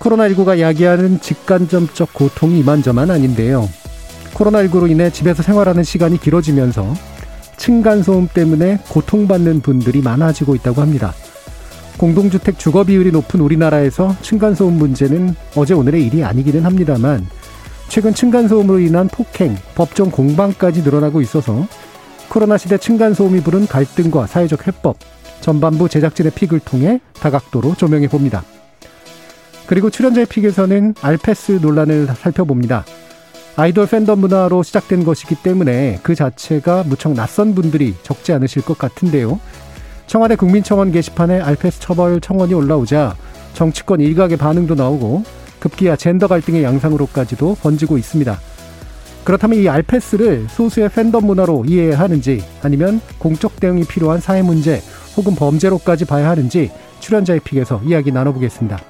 코로나19가 야기하는 직간접적 고통이 이만저만 아닌데요. 코로나19로 인해 집에서 생활하는 시간이 길어지면서 층간소음 때문에 고통받는 분들이 많아지고 있다고 합니다. 공동주택 주거 비율이 높은 우리나라에서 층간소음 문제는 어제 오늘의 일이 아니기는 합니다만 최근 층간소음으로 인한 폭행, 법정 공방까지 늘어나고 있어서 코로나 시대 층간소음이 부른 갈등과 사회적 해법, 전반부 제작진의 픽을 통해 다각도로 조명해 봅니다. 그리고 출연자의 픽에서는 알패스 논란을 살펴봅니다. 아이돌 팬덤 문화로 시작된 것이기 때문에 그 자체가 무척 낯선 분들이 적지 않으실 것 같은데요. 청와대 국민청원 게시판에 알패스 처벌 청원이 올라오자 정치권 일각의 반응도 나오고 급기야 젠더 갈등의 양상으로까지도 번지고 있습니다. 그렇다면 이 알패스를 소수의 팬덤 문화로 이해해야 하는지 아니면 공적 대응이 필요한 사회 문제 혹은 범죄로까지 봐야 하는지 출연자의 픽에서 이야기 나눠보겠습니다.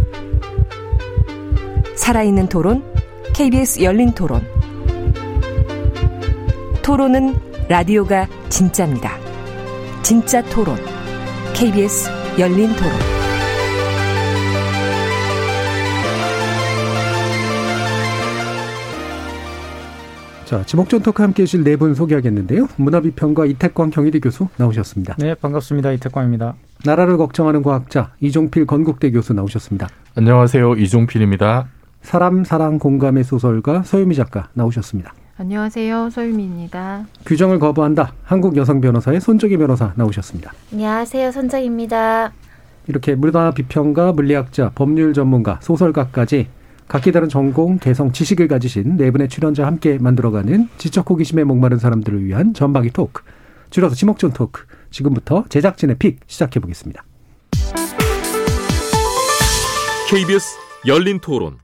살아있는 토론, KBS 열린 토론. 토론은 라디오가 진짜입니다. 진짜 토론, KBS 열린 토론. 자, 지목전 토크 함께 해주실 네 분 소개하겠는데요. 문화비평가 이태광 경희대 교수 나오셨습니다. 네, 반갑습니다. 이태광입니다. 나라를 걱정하는 과학자 이종필 건국대 교수 나오셨습니다. 안녕하세요. 이종필입니다. 사람, 사랑, 공감의 소설가 서유미 작가 나오셨습니다. 안녕하세요. 서유미입니다. 규정을 거부한다. 한국 여성 변호사의 손정희 변호사 나오셨습니다. 안녕하세요. 손정입니다. 이렇게 문화 비평가, 물리학자, 법률 전문가, 소설가까지 각기 다른 전공, 개성, 지식을 가지신 네 분의 출연자 함께 만들어가는 지적 호기심에 목마른 사람들을 위한 전방위 토크, 줄여서 지목전 토크. 지금부터 제작진의 픽 시작해 보겠습니다. KBS 열린 토론.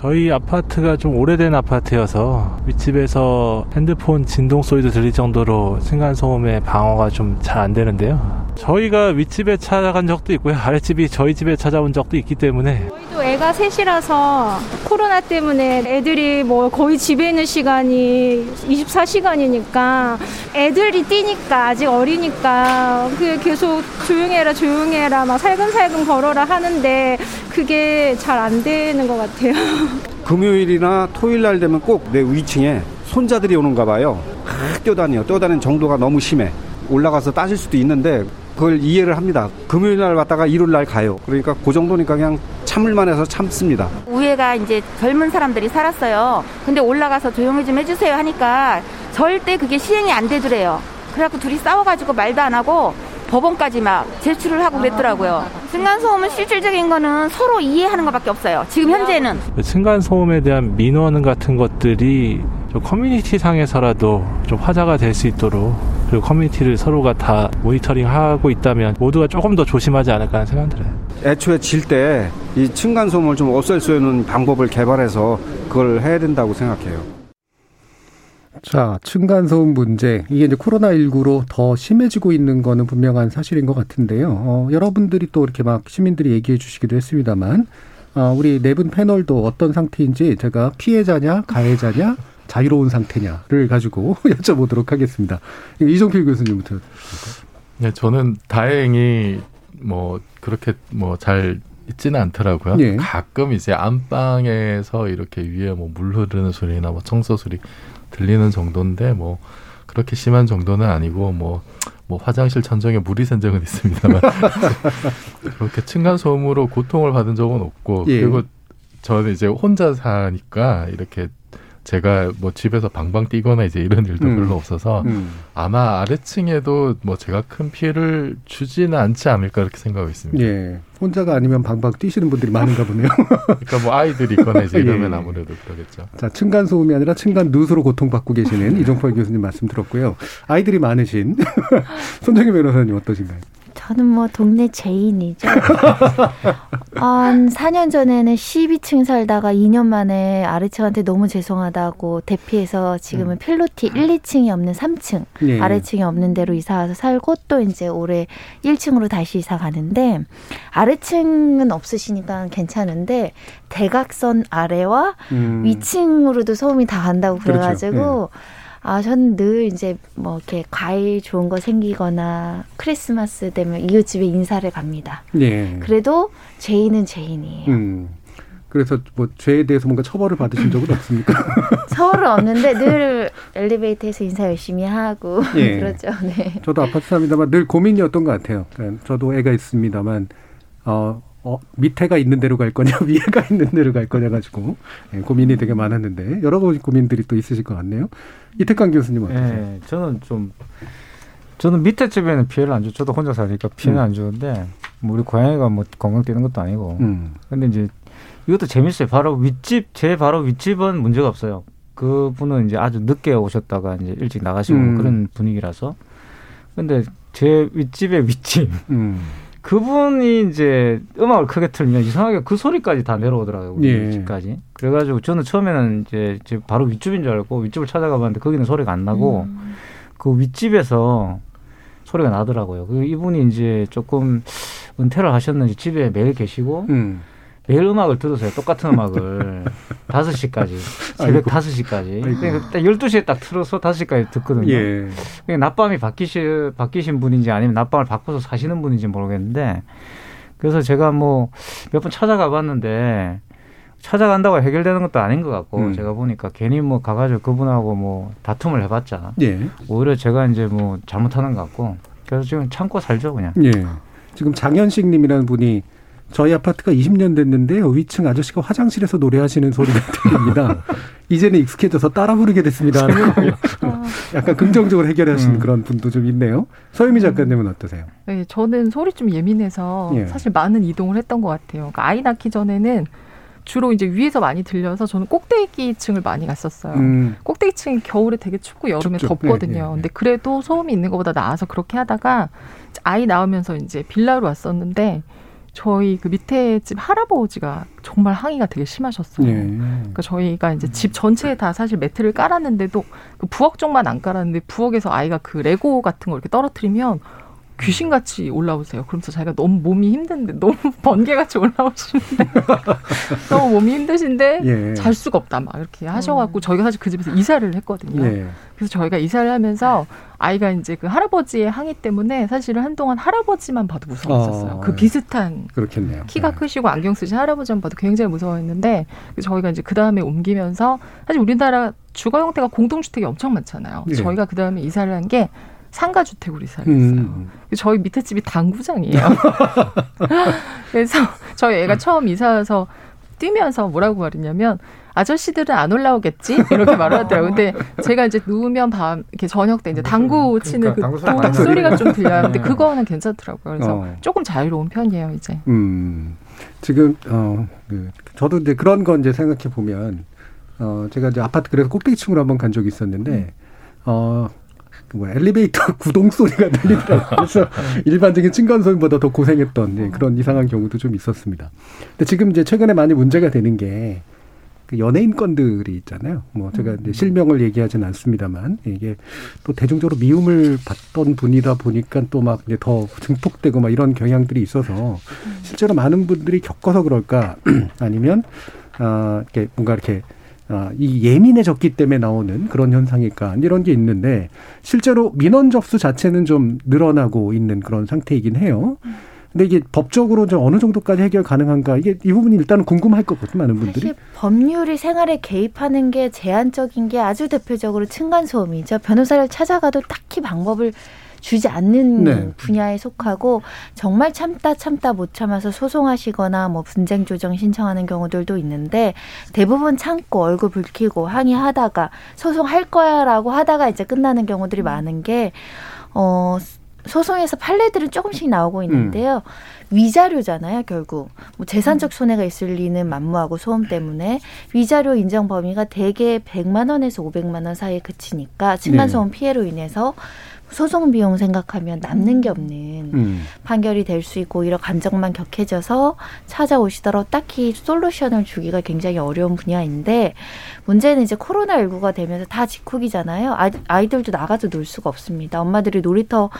저희 아파트가 좀 오래된 아파트여서 윗집에서 핸드폰 진동 소리도 들릴 정도로 층간소음의 방어가 좀 잘 안 되는데요. 저희가 윗집에 찾아간 적도 있고요. 아랫집이 저희 집에 찾아온 적도 있기 때문에 저희도 애가 셋이라서 코로나 때문에 애들이 뭐 거의 집에 있는 시간이 24시간이니까 애들이 뛰니까 아직 어리니까 그 계속 조용해라 조용해라 막 살금살금 걸어라 하는데 그게 잘 안 되는 것 같아요. 금요일이나 토요일 날 되면 꼭 내 위층에 손자들이 오는가 봐요. 막 뛰어다녀. 뛰어다니는 정도가 너무 심해. 올라가서 따질 수도 있는데 그걸 이해를 합니다. 금요일 날 왔다가 일요일 날 가요. 그러니까 그 정도니까 그냥 참을만 해서 참습니다. 우애가 이제 젊은 사람들이 살았어요. 근데 올라가서 조용히 좀 해주세요 하니까 절대 그게 시행이 안 되더래요. 그래갖고 둘이 싸워가지고 말도 안 하고 법원까지 막 제출을 하고 그랬더라고요. 층간소음은 실질적인 거는 서로 이해하는 것밖에 없어요. 지금 현재는. 층간소음에 대한 민원 같은 것들이 좀 커뮤니티 상에서라도 좀 화자가 될 수 있도록 그리고 커뮤니티를 서로가 다 모니터링하고 있다면 모두가 조금 더 조심하지 않을까 하는 생각 들어요. 애초에 질 때 이 층간소음을 좀 없앨 수 있는 방법을 개발해서 그걸 해야 된다고 생각해요. 자, 층간소음 문제. 이게 이제 코로나19로 더 심해지고 있는 거는 분명한 사실인 것 같은데요. 어, 여러분들이 또 이렇게 막 시민들이 얘기해 주시기도 했습니다만, 어, 우리 네 분 패널도 어떤 상태인지 제가 피해자냐, 가해자냐, 자유로운 상태냐를 가지고 여쭤보도록 하겠습니다. 이종필 교수님부터. 네, 저는 다행히 뭐 그렇게 뭐 잘 있지는 않더라고요. 예. 가끔 이제 안방에서 이렇게 위에 뭐 물 흐르는 소리나 뭐 청소 소리 들리는 정도인데 뭐 그렇게 심한 정도는 아니고 뭐, 뭐 화장실 천정에 물이 샌 적은 있습니다만 그렇게 층간 소음으로 고통을 받은 적은 없고 예. 그리고 저는 이제 혼자 사니까 이렇게 제가 뭐 집에서 방방 뛰거나 이제 이런 일도 음. 별로 없어서 음. 아마 아래층에도 뭐 제가 큰 피해를 주지는 않지 않을까 이렇게 생각하고 있습니다. 예. 혼자가 아니면 방방 뛰시는 분들이 많은가 보네요. 그러니까 뭐 아이들이 있거나 이제 이러면 예. 아무래도 그러겠죠. 자, 층간 소음이 아니라 층간 누수로 고통받고 계시는 이종펄 교수님 말씀 들었고요. 아이들이 많으신 손정희 변호사님 어떠신가요? 저는 뭐 동네 죄인이죠. 한 4년 전에는 12층 살다가 2년 만에 아래층한테 너무 죄송하다고 대피해서 지금은 필로티 1, 2층이 없는 3층, 예. 아래층이 없는 데로 이사 와서 살고 또 이제 올해 1층으로 다시 이사 가는데 아래층은 없으시니까 괜찮은데 대각선 아래와 음. 위층으로도 소음이 다 간다고 그렇죠. 그래가지고 아, 저는 늘 이제 뭐 이렇게 과일 좋은 거 생기거나 크리스마스 되면 이웃집에 인사를 갑니다. 예. 그래도 죄인은 죄인이에요. 음. 그래서 뭐 죄에 대해서 뭔가 처벌을 받으신 적은 없습니까? 서울은 없는데 늘 엘리베이터에서 인사 열심히 하고 예. 그렇죠. 네. 저도 아파트 삽니다만 늘 고민이었던 것 같아요. 그러니까 저도 애가 있습니다만 어, 어, 밑에가 있는 대로 갈 거냐 위에가 있는 대로 갈 거냐 가지고 예, 고민이 되게 많았는데 여러 가지 고민들이 또 있으실 것 같네요. 이태강 교수님 어떠세요? 예, 저는 좀 저는 밑에 집에는 피해를 안 줘. 저도 혼자 사니까 피해는 음. 안 주는데 뭐 우리 고양이가 뭐 건강 뛰는 것도 아니고. 음. 근데 이제 이것도 재밌어요. 바로 윗집 제 바로 윗집은 문제가 없어요. 그분은 이제 아주 늦게 오셨다가 이제 일찍 나가시고 음. 그런 분위기라서. 근데 제 윗집의 윗집 음. 그분이 이제 음악을 크게 틀면 이상하게 그 소리까지 다 내려오더라고요. 우리 예. 집까지. 그래가지고 저는 처음에는 이제 제 바로 윗집인 줄 알고 윗집을 찾아가 봤는데 거기는 소리가 안 나고 음. 그 윗집에서 소리가 나더라고요. 그 이분이 이제 조금 은퇴를 하셨는지 집에 매일 계시고 음. 매일 음악을 들으세요. 똑같은 음악을 다섯 시까지 새벽 아이고. 다섯 시까지 아이고. 그러니까 딱 12시에 딱 틀어서 다섯 시까지 듣거든요. 예. 그게 낮밤이 바뀌시, 바뀌신 분인지 아니면 낮밤을 바꿔서 사시는 분인지 모르겠는데 그래서 제가 뭐 몇 번 찾아가 봤는데 찾아간다고 해결되는 것도 아닌 것 같고 음. 제가 보니까 괜히 뭐 가가지고 그분하고 뭐 다툼을 해봤자 예. 오히려 제가 이제 뭐 잘못하는 것 같고 그래서 지금 참고 살죠 그냥. 예. 지금 장현식 님이라는 분이 저희 아파트가 20년 됐는데요. 위층 아저씨가 화장실에서 노래하시는 소리가 들립니다. 이제는 익숙해져서 따라 부르게 됐습니다. 약간 긍정적으로 해결하시는 음. 그런 분도 좀 있네요. 서유미 작가님은 어떠세요? 네, 저는 소리 좀 예민해서 예. 사실 많은 이동을 했던 것 같아요. 그러니까 아이 낳기 전에는 주로 이제 위에서 많이 들려서 저는 꼭대기층을 많이 갔었어요. 음. 꼭대기층이 겨울에 되게 춥고 여름에 춥죠. 덥거든요. 네, 네, 네. 근데 그래도 소음이 있는 것보다 나아서 그렇게 하다가 아이 낳으면서 이제 빌라로 왔었는데 저희 그 밑에 집 할아버지가 정말 항의가 되게 심하셨어요. 예. 그러니까 저희가 이제 집 전체에 다 사실 매트를 깔았는데도 그 부엌 쪽만 안 깔았는데 부엌에서 아이가 그 레고 같은 거 이렇게 떨어뜨리면 귀신같이 올라오세요. 그러면서 자기가 너무 몸이 힘든데 너무 번개같이 올라오시는데 너무 몸이 힘드신데 예. 잘 수가 없다 막 이렇게 하셔갖고 저희가 사실 그 집에서 이사를 했거든요. 예. 그래서 저희가 이사를 하면서 아이가 이제 그 할아버지의 항의 때문에 사실은 한동안 할아버지만 봐도 무서웠었어요. 어. 그 비슷한 그렇겠네요. 키가 크시고 안경 쓰신 할아버지만 봐도 굉장히 무서워했는데 그래서 저희가 이제 그 다음에 옮기면서 사실 우리나라 주거 형태가 공동주택이 엄청 많잖아요. 예. 저희가 그 다음에 이사를 한 게 상가주택으로 이사를 했어요. 음. 저희 밑에 집이 당구장이에요. 그래서 저희 애가 처음 이사 와서 뛰면서 뭐라고 말했냐면 아저씨들은 안 올라오겠지 이렇게 말하더라고요. 근데 제가 이제 누우면 밤 이렇게 저녁 때 이제 당구 치는 그 당구 소리 톡 많이 소리가 좀. 들려요. 근데 네. 그거는 괜찮더라고요. 그래서 어. 조금 자유로운 편이에요 이제. 음. 지금 어 그, 저도 이제 그런 건 이제 생각해 보면 어 제가 이제 아파트 그래서 꼭대기층으로 한번 간 적이 있었는데 어. 그 뭐야, 엘리베이터 구동 소리가 들리더라고요. 그래서 일반적인 층간 소음보다 더 고생했던 예, 그런 이상한 경우도 좀 있었습니다. 근데 지금 이제 최근에 많이 문제가 되는 게 그 연예인 건들이 있잖아요. 뭐 제가 이제 실명을 얘기하진 않습니다만 이게 또 대중적으로 미움을 받던 분이다 보니까 또 막 이제 더 증폭되고 막 이런 경향들이 있어서 실제로 많은 분들이 겪어서 그럴까 아니면 아 이렇게 뭔가 이렇게 아, 이 예민해졌기 때문에 나오는 그런 현상일까 이런 게 있는데 실제로 민원 접수 자체는 좀 늘어나고 있는 그런 상태이긴 해요. 근데 이게 법적으로 좀 어느 정도까지 해결 가능한가 이게 이 부분이 일단은 궁금할 거거든요, 많은 분들이. 사실 법률이 생활에 개입하는 게 제한적인 게 아주 대표적으로 층간소음이죠. 변호사를 찾아가도 딱히 방법을 주지 않는 네. 분야에 속하고 정말 참다 참다 못 참아서 소송하시거나 뭐 분쟁 조정 신청하는 경우들도 있는데 대부분 참고 얼굴 붉히고 항의하다가 소송할 거야라고 하다가 이제 끝나는 경우들이 많은 게 어. 소송에서 판례들은 조금씩 나오고 있는데요. 위자료잖아요, 결국. 뭐 재산적 손해가 있을 리는 만무하고 소음 때문에 위자료 인정 범위가 대개 100만 원에서 500만 원 사이에 그치니까 층간소음 피해로 인해서 소송 비용 생각하면 남는 게 없는 음. 판결이 될 수 있고 오히려 감정만 격해져서 찾아오시더라도 딱히 솔루션을 주기가 굉장히 어려운 분야인데 문제는 이제 코로나19가 되면서 다 직후기잖아요. 아- 아이들도 나가서 놀 수가 없습니다. 엄마들이 놀이터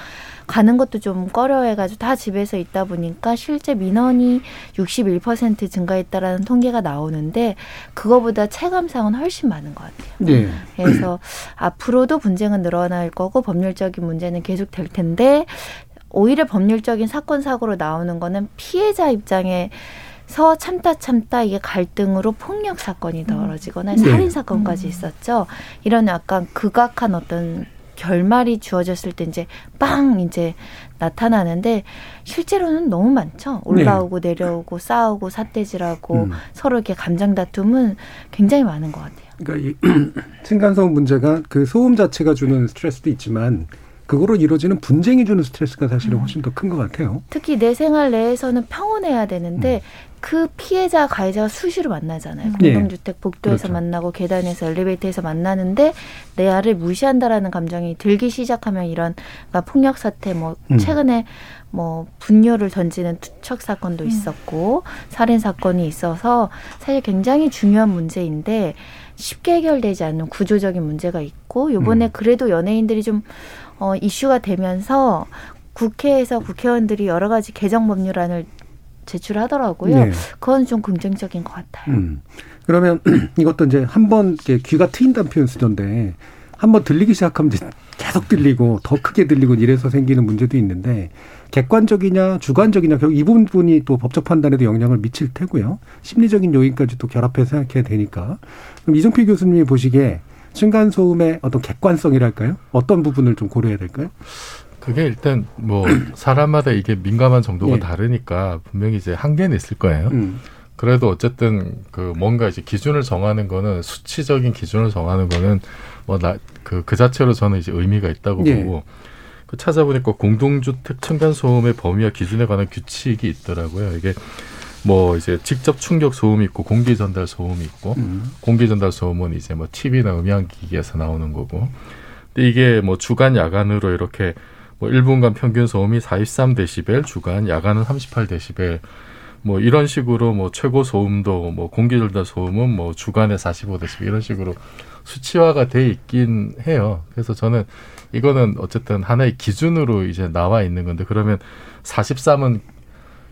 가는 것도 좀 꺼려해가지고 다 집에서 있다 보니까 실제 민원이 61% 증가했다라는 통계가 나오는데 그거보다 체감상은 훨씬 많은 것 같아요. 네. 그래서 앞으로도 분쟁은 늘어날 거고 법률적인 문제는 계속 될 텐데 오히려 법률적인 사건 사고로 나오는 거는 피해자 입장에 서 참다 참다 이게 갈등으로 폭력 사건이 벌어지거나 네. 살인 사건까지 있었죠. 이런 약간 극악한 어떤 결말이 주어졌을 때 이제 빵 이제 나타나는데 실제로는 너무 많죠. 올라오고 내려오고 싸우고 삿대질하고 음. 서로 이렇게 감정 다툼은 굉장히 많은 것 같아요. 그러니까 이 층간소음 문제가 그 소음 자체가 주는 스트레스도 있지만 그거로 이루어지는 분쟁이 주는 스트레스가 사실은 훨씬 더 큰 것 같아요. 특히 내 생활 내에서는 평온해야 되는데 그 피해자 가해자가 수시로 만나잖아요. 네. 공동주택 복도에서 그렇죠. 만나고 계단에서 엘리베이터에서 만나는데 내 아를 무시한다라는 감정이 들기 시작하면 이런 그러니까 폭력 사태 뭐 음. 최근에 뭐 분뇨를 던지는 투척 사건도 있었고 살인 사건이 있어서 사실 굉장히 중요한 문제인데 쉽게 해결되지 않는 구조적인 문제가 있고 요번에 음. 그래도 연예인들이 좀 어, 이슈가 되면서 국회에서 국회의원들이 여러 가지 개정 법률안을 제출하더라고요. 네. 그건 좀 긍정적인 것 같아요. 음. 그러면 이것도 이제 한 번 귀가 트인다는 표현 쓰던데 한 번 들리기 시작하면 이제 계속 들리고 더 크게 들리고 이래서 생기는 문제도 있는데 객관적이냐 주관적이냐 결국 이 부분이 또 법적 판단에도 영향을 미칠 테고요. 심리적인 요인까지 또 결합해서 생각해야 되니까. 그럼 이정필 교수님이 보시기에 층간 소음의 어떤 객관성이랄까요? 어떤 부분을 좀 고려해야 될까요? 그게 일단 뭐 사람마다 이게 민감한 정도가 예. 다르니까 분명히 이제 한계는 있을 거예요. 음. 그래도 어쨌든 그 뭔가 이제 기준을 정하는 거는 수치적인 기준을 정하는 거는 뭐나그그 자체로 저는 이제 의미가 있다고 예. 보고 그 찾아보니까 공동주택 층간 소음의 범위와 기준에 관한 규칙이 있더라고요. 이게 뭐 이제 직접 충격 소음이 있고 공기 전달 소음이 있고 음. 공기 전달 소음은 이제 뭐 TV나 음향 기기에서 나오는 거고. 근데 이게 뭐 주간 야간으로 이렇게 뭐 1분간 평균 소음이 43데시벨, 주간 야간은 38데시벨. 뭐 이런 식으로 뭐 최고 소음도 뭐 공기 전달 소음은 뭐 주간에 45데시벨 이런 식으로 수치화가 돼 있긴 해요. 그래서 저는 이거는 어쨌든 하나의 기준으로 이제 나와 있는 건데 그러면 43은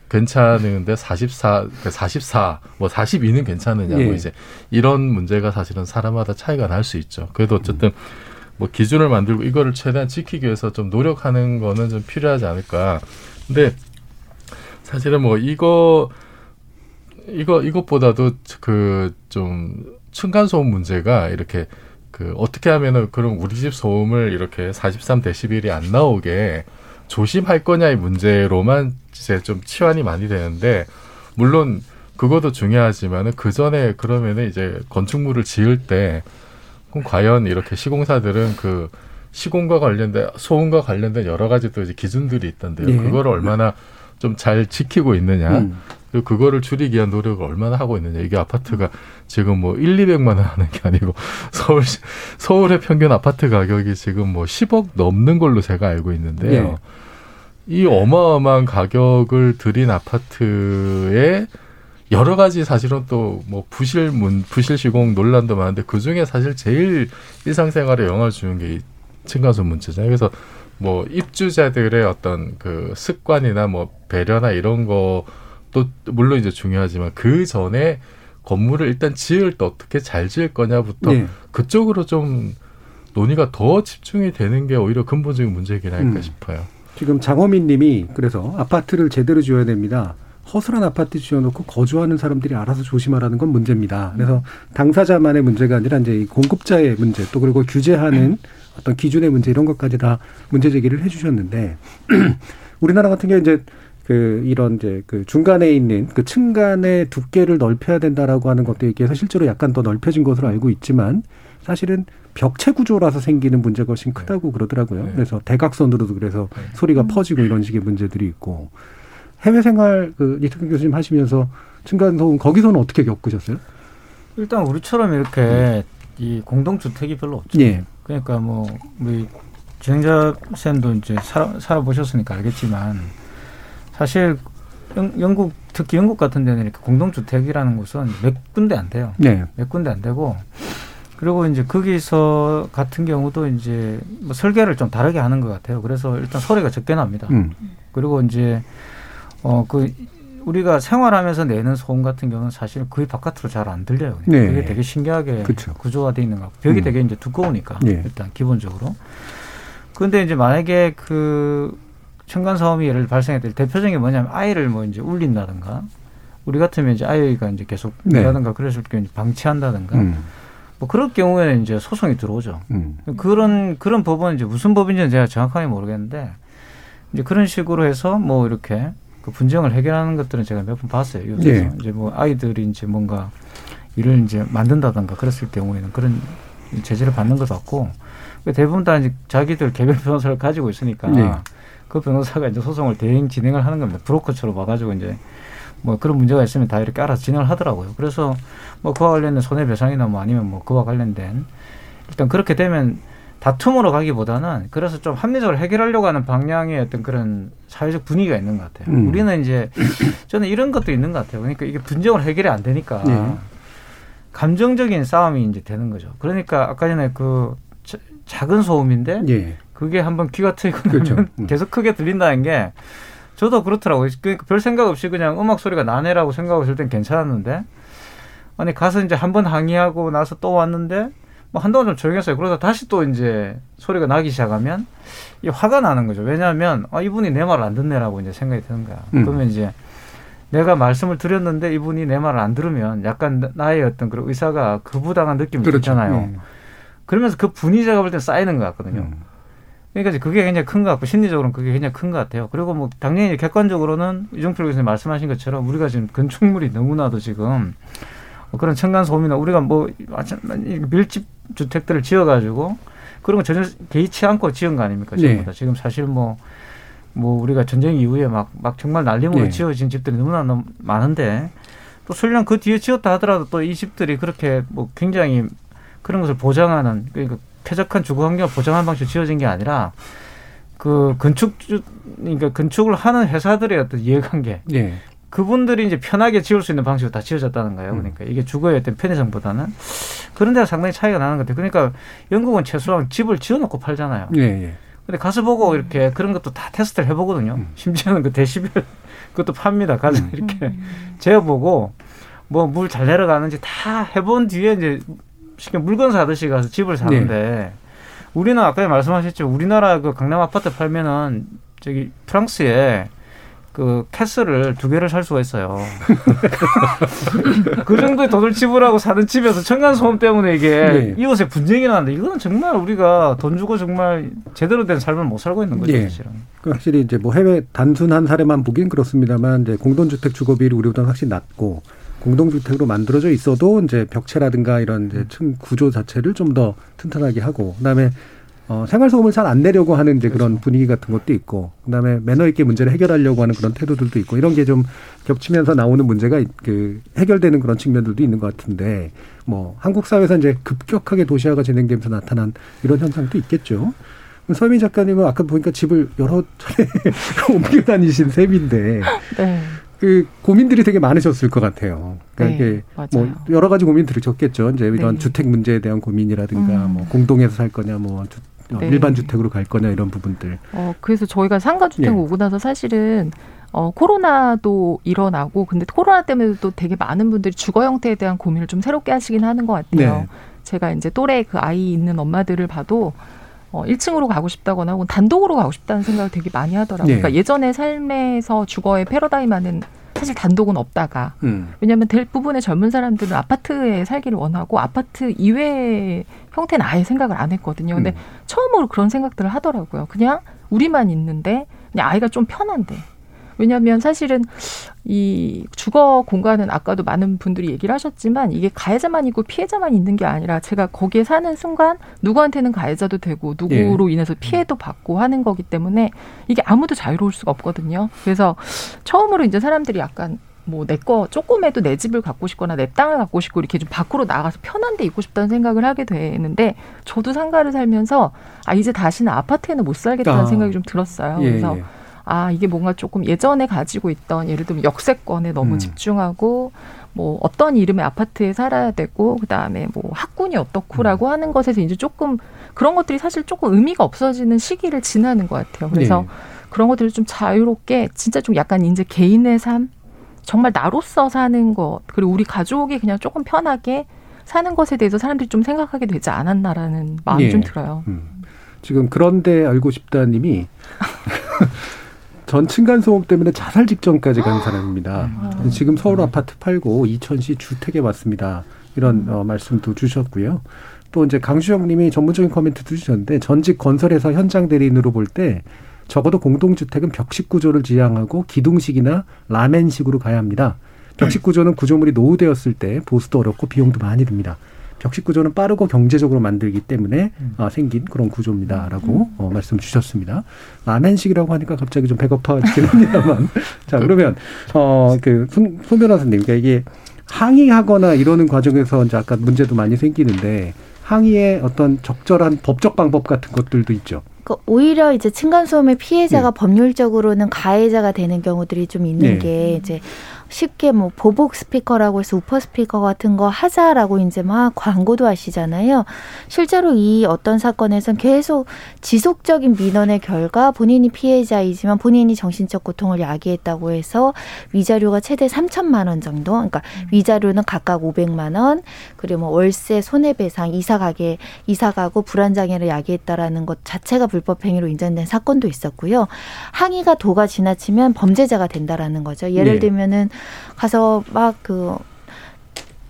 괜찮은데 44, 44, 뭐 42는 괜찮느냐고 예. 이제 이런 문제가 사실은 사람마다 차이가 날 수 있죠. 그래도 어쨌든 뭐 기준을 만들고 이거를 최대한 지키기 위해서 좀 노력하는 거는 좀 필요하지 않을까. 근데 사실은 뭐 이거 이거 이것보다도 그 좀 층간 소음 문제가 이렇게 그 어떻게 하면은 그런 우리 집 소음을 이렇게 43 데시벨이 안 나오게 조심할 거냐의 문제로만 이제 좀 치환이 많이 되는데 물론 그것도 중요하지만은 그 전에 그러면은 이제 건축물을 지을 때 그럼 과연 이렇게 시공사들은 그 시공과 관련된 소음과 관련된 여러 가지 또 이제 기준들이 있던데요. 예. 그거를 얼마나 좀 잘 지키고 있느냐. 음. 그리고 그거를 줄이기 위한 노력을 얼마나 하고 있느냐. 이게 아파트가 지금 뭐 1, 200만 원 하는 게 아니고 서울 서울의 평균 아파트 가격이 지금 뭐 10억 넘는 걸로 제가 알고 있는데요. 예. 이 어마어마한 가격을 들인 아파트에 여러 가지 사실은 또 뭐 부실 문 부실 시공 논란도 많은데 그 중에 사실 제일 일상생활에 영향을 주는 게이 층간소음 문제잖아요. 그래서 뭐 입주자들의 어떤 그 습관이나 뭐 배려나 이런 거도 물론 이제 중요하지만 그 전에 건물을 일단 지을 때 어떻게 잘 지을 거냐부터 예. 그쪽으로 좀 논의가 더 집중이 되는 게 오히려 근본적인 문제이긴 할까 음. 싶어요. 지금 장호민 님이 그래서 아파트를 제대로 지어야 됩니다. 허술한 아파트 지어놓고 거주하는 사람들이 알아서 조심하라는 건 문제입니다. 그래서 당사자만의 문제가 아니라 이제 이 공급자의 문제 또 그리고 규제하는 어떤 기준의 문제 이런 것까지 다 문제 제기를 해주셨는데 우리나라 같은 경우 이제 그 이런 이제 그 중간에 있는 그 층간의 두께를 넓혀야 된다라고 하는 것도 얘기해서 실제로 약간 더 넓혀진 것으로 알고 있지만 사실은 벽체 구조라서 생기는 문제가 훨씬 크다고 그러더라고요. 네. 그래서 대각선으로도 그래서 네. 소리가 퍼지고 이런 식의 문제들이 있고 해외 생활 그 이태근 교수님 하시면서 층간 소음 거기서는 어떻게 겪으셨어요? 일단 우리처럼 이렇게 이 공동주택이 별로 없죠. 예. 그러니까 뭐 우리 진행자 쌤도 이제 살아, 살아보셨으니까 알겠지만 사실 영, 영국 특히 영국 같은 데는 이렇게 공동주택이라는 곳은 몇 군데 안 돼요. 네. 몇 군데 안 되고 그리고 이제 거기서 같은 경우도 이제 뭐 설계를 좀 다르게 하는 것 같아요. 그래서 일단 소리가 적게 납니다. 음. 그리고 이제 어 그 우리가 생활하면서 내는 소음 같은 경우는 사실 거의 바깥으로 잘 안 들려요. 네. 그게 되게 신기하게 그쵸. 구조가 돼 있는 것 같고 벽이 음. 되게 이제 두꺼우니까 네. 일단 기본적으로. 근데 이제 만약에 그 층간 소음이 예를 발생했을 때 대표적인 게 뭐냐면 아이를 뭐 이제 울린다든가 우리 같으면 이제 아이가 이제 계속 네. 라든가 그랬을 경우 방치한다든가 음. 뭐 그럴 경우에는 이제 소송이 들어오죠. 음. 그런 그런 법은 이제 무슨 법인지는 제가 정확하게 모르겠는데 이제 그런 식으로 해서 뭐 이렇게 그 분쟁을 해결하는 것들은 제가 몇 번 봤어요. 요새서 예. 이제 뭐 아이들이 이제 뭔가 일을 이제 만든다던가 그랬을 경우에는 그런 제재를 받는 것도 같고 대부분 다 이제 자기들 개별 변호사를 가지고 있으니까 네. 그 변호사가 이제 소송을 대행 진행을 하는 겁니다. 브로커처럼 와가지고 이제 뭐 그런 문제가 있으면 다 이렇게 알아서 진행을 하더라고요. 그래서 뭐 그와 관련된 손해배상이나 뭐 아니면 뭐 그와 관련된 일단 그렇게 되면 다툼으로 가기보다는 그래서 좀 합리적으로 해결하려고 하는 방향의 어떤 그런 사회적 분위기가 있는 것 같아요. 음. 우리는 이제 저는 이런 것도 있는 것 같아요. 그러니까 이게 분쟁으로 해결이 안 되니까 네. 감정적인 싸움이 이제 되는 거죠. 그러니까 아까 전에 그 자- 작은 소음인데 예. 그게 한번 귀가 트이고 나면 그렇죠. 음. 계속 크게 들린다는 게 저도 그렇더라고요. 그러니까 별 생각 없이 그냥 음악 소리가 나네라고 생각했을 땐 괜찮았는데 아니 가서 이제 한 번 항의하고 나서 또 왔는데 뭐 한동안 좀 조용했어요. 그러다 다시 또 이제 소리가 나기 시작하면 이 화가 나는 거죠. 왜냐하면 아 이분이 내 말을 안 듣네라고 이제 생각이 드는 거야. 음. 그러면 이제 내가 말씀을 드렸는데 이분이 내 말을 안 들으면 약간 나- 나의 어떤 그런 의사가 거부당한 느낌이 그렇죠. 들잖아요. 예. 그러면서 그 분위기가 볼 때 쌓이는 것 같거든요. 음. 그러니까 이제 그게 굉장히 큰 것 같고 심리적으로는 그게 굉장히 큰 것 같아요. 그리고 뭐 당연히 객관적으로는 이종필 교수님 말씀하신 것처럼 우리가 지금 건축물이 너무나도 지금 그런 층간 소음이나 우리가 뭐 밀집 주택들을 지어가지고 그런 거 전혀 개의치 않고 지은 거 아닙니까? 네. 전부 다 지금 사실 뭐. 뭐 우리가 전쟁 이후에 막, 막 정말 난리모로 네. 지어진 집들이 너무나 너무 많은데 또 설령 그 뒤에 지었다 하더라도 또 이 집들이 그렇게 뭐 굉장히 그런 것을 보장하는 그러니까 쾌적한 주거 환경을 보장하는 방식으로 지어진 게 아니라 그 건축주 그러니까 건축을 하는 회사들의 어떤 이해관계 예. 그분들이 이제 편하게 지을 수 있는 방식으로 다 지어졌다는 거예요. 음. 그러니까 이게 주거의 어떤 편의성보다는 그런 데가 상당히 차이가 나는 것 같아요. 그러니까 영국은 최소한 집을 지어놓고 팔잖아요. 예, 예. 근데 가서 보고 이렇게 그런 것도 다 테스트를 해보거든요. 음. 심지어는 그 데시벨 그것도 팝니다. 가서 이렇게 재어보고 뭐 물 잘 내려가는지 다 해본 뒤에 이제 쉽게 물건 사듯이 가서 집을 사는데 우리는 아까 말씀하셨죠. 우리나라 그 강남 아파트 팔면은 저기 프랑스에 그 캐슬을 두 개를 살 수가 있어요. 그 정도의 돈을 지불하고 사는 집에서 층간 소음 때문에 이게 네. 이웃에 분쟁이 나는데 이거는 정말 우리가 돈 주고 정말 제대로 된 삶을 못 살고 있는 거죠, 예. 사실은. 그 확실히 이제 뭐 해외 단순한 사례만 보긴 그렇습니다만 이제 공동주택 주거비율이 우리보다는 확실히 낮고 공동주택으로 만들어져 있어도 이제 벽체라든가 이런 이제 층 구조 자체를 좀 더 튼튼하게 하고 그다음에 어, 생활소음을 잘 안 내려고 하는 이제 그런 분위기 같은 것도 있고, 그 다음에 매너 있게 문제를 해결하려고 하는 그런 태도들도 있고, 이런 게 좀 겹치면서 나오는 문제가 있- 그 해결되는 그런 측면들도 있는 것 같은데, 뭐, 한국 사회에서 이제 급격하게 도시화가 진행되면서 나타난 이런 현상도 있겠죠. 서민 작가님은 아까 보니까 집을 여러 차례 옮겨 다니신 셈인데, 네. 그 고민들이 되게 많으셨을 것 같아요. 그러니까 네, 이게 맞아요. 뭐 여러 가지 고민 들으셨겠죠. 이제 이런 네. 주택 문제에 대한 고민이라든가 음. 뭐 공동에서 살 거냐 뭐 주- 어, 네. 일반 주택으로 갈 거냐 이런 부분들. 어, 그래서 저희가 상가 주택 예. 오고 나서 사실은 어, 코로나도 일어나고 근데 코로나 때문에 또 되게 많은 분들이 주거 형태에 대한 고민을 좀 새롭게 하시긴 하는 것 같아요. 네. 제가 이제 또래 그 아이 있는 엄마들을 봐도 어, 1층으로 가고 싶다거나 혹은 단독으로 가고 싶다는 생각을 되게 많이 하더라고요. 네. 그러니까 예전에 삶에서 주거의 패러다임하는 사실 단독은 없다가 음. 왜냐하면 대부분의 젊은 사람들은 아파트에 살기를 원하고 아파트 이외의 형태는 아예 생각을 안 했거든요. 근데 음. 처음으로 그런 생각들을 하더라고요. 그냥 우리만 있는데 그냥 아이가 좀 편한데. 왜냐하면 사실은 이 주거 공간은 아까도 많은 분들이 얘기를 하셨지만 이게 가해자만 있고 피해자만 있는 게 아니라 제가 거기에 사는 순간 누구한테는 가해자도 되고 누구로 인해서 피해도 받고 하는 거기 때문에 이게 아무도 자유로울 수가 없거든요. 그래서 처음으로 이제 사람들이 약간 뭐내거 조금해도 내 집을 갖고 싶거나 내 땅을 갖고 싶고 이렇게 좀 밖으로 나가서 편한 데 있고 싶다는 생각을 하게 되는데 저도 상가를 살면서 아 이제 다시는 아파트에는 못 살겠다는 아. 생각이 좀 들었어요. 예, 그래서 예. 아 이게 뭔가 조금 예전에 가지고 있던 예를 들면 역세권에 너무 음. 집중하고 뭐 어떤 이름의 아파트에 살아야 되고 그다음에 뭐 학군이 어떻고라고 음. 하는 것에서 이제 조금 그런 것들이 사실 조금 의미가 없어지는 시기를 지나는 것 같아요. 그래서 네. 그런 것들을 좀 자유롭게 진짜 좀 약간 이제 개인의 삶 정말 나로서 사는 것 그리고 우리 가족이 그냥 조금 편하게 사는 것에 대해서 사람들이 좀 생각하게 되지 않았나라는 마음이 예. 좀 들어요. 음. 지금 그런데 알고 싶다님이 전 층간 소음 때문에 자살 직전까지 간 사람입니다. 음. 지금 서울 아파트 팔고 이천시 주택에 왔습니다. 이런 어, 말씀도 주셨고요. 또 이제 강수영님이 전문적인 코멘트 주셨는데 전직 건설회사 현장 대리인으로 볼 때 적어도 공동주택은 벽식 구조를 지향하고 기둥식이나 라멘식으로 가야 합니다. 벽식 구조는 구조물이 노후되었을 때 보수도 어렵고 비용도 많이 듭니다. 벽식 구조는 빠르고 경제적으로 만들기 때문에 아, 생긴 그런 구조입니다라고 어, 말씀 주셨습니다. 라멘식이라고 하니까 갑자기 좀 배고파지긴 합니다만 자 그러면 어 그 손 손 변호사님 그러니까 이게 항의하거나 이러는 과정에서 이제 아까 문제도 많이 생기는데 항의의 어떤 적절한 법적 방법 같은 것들도 있죠. 그 오히려 이제 층간소음의 피해자가 네. 법률적으로는 가해자가 되는 경우들이 좀 있는 네. 게 이제 쉽게 뭐 보복 스피커라고 해서 우퍼 스피커 같은 거 하자라고 이제 막 광고도 하시잖아요. 실제로 이 어떤 사건에선 계속 지속적인 민원의 결과 본인이 피해자이지만 본인이 정신적 고통을 야기했다고 해서 위자료가 최대 3천만 원 정도. 그러니까 위자료는 각각 500만 원, 그리고 뭐 월세 손해배상, 이사 가게 이사 가고 불안 장애를 야기했다라는 것 자체가 불법 행위로 인정된 사건도 있었고요. 항의가 도가 지나치면 범죄자가 된다라는 거죠. 예를 네. 들면은 가서 막 그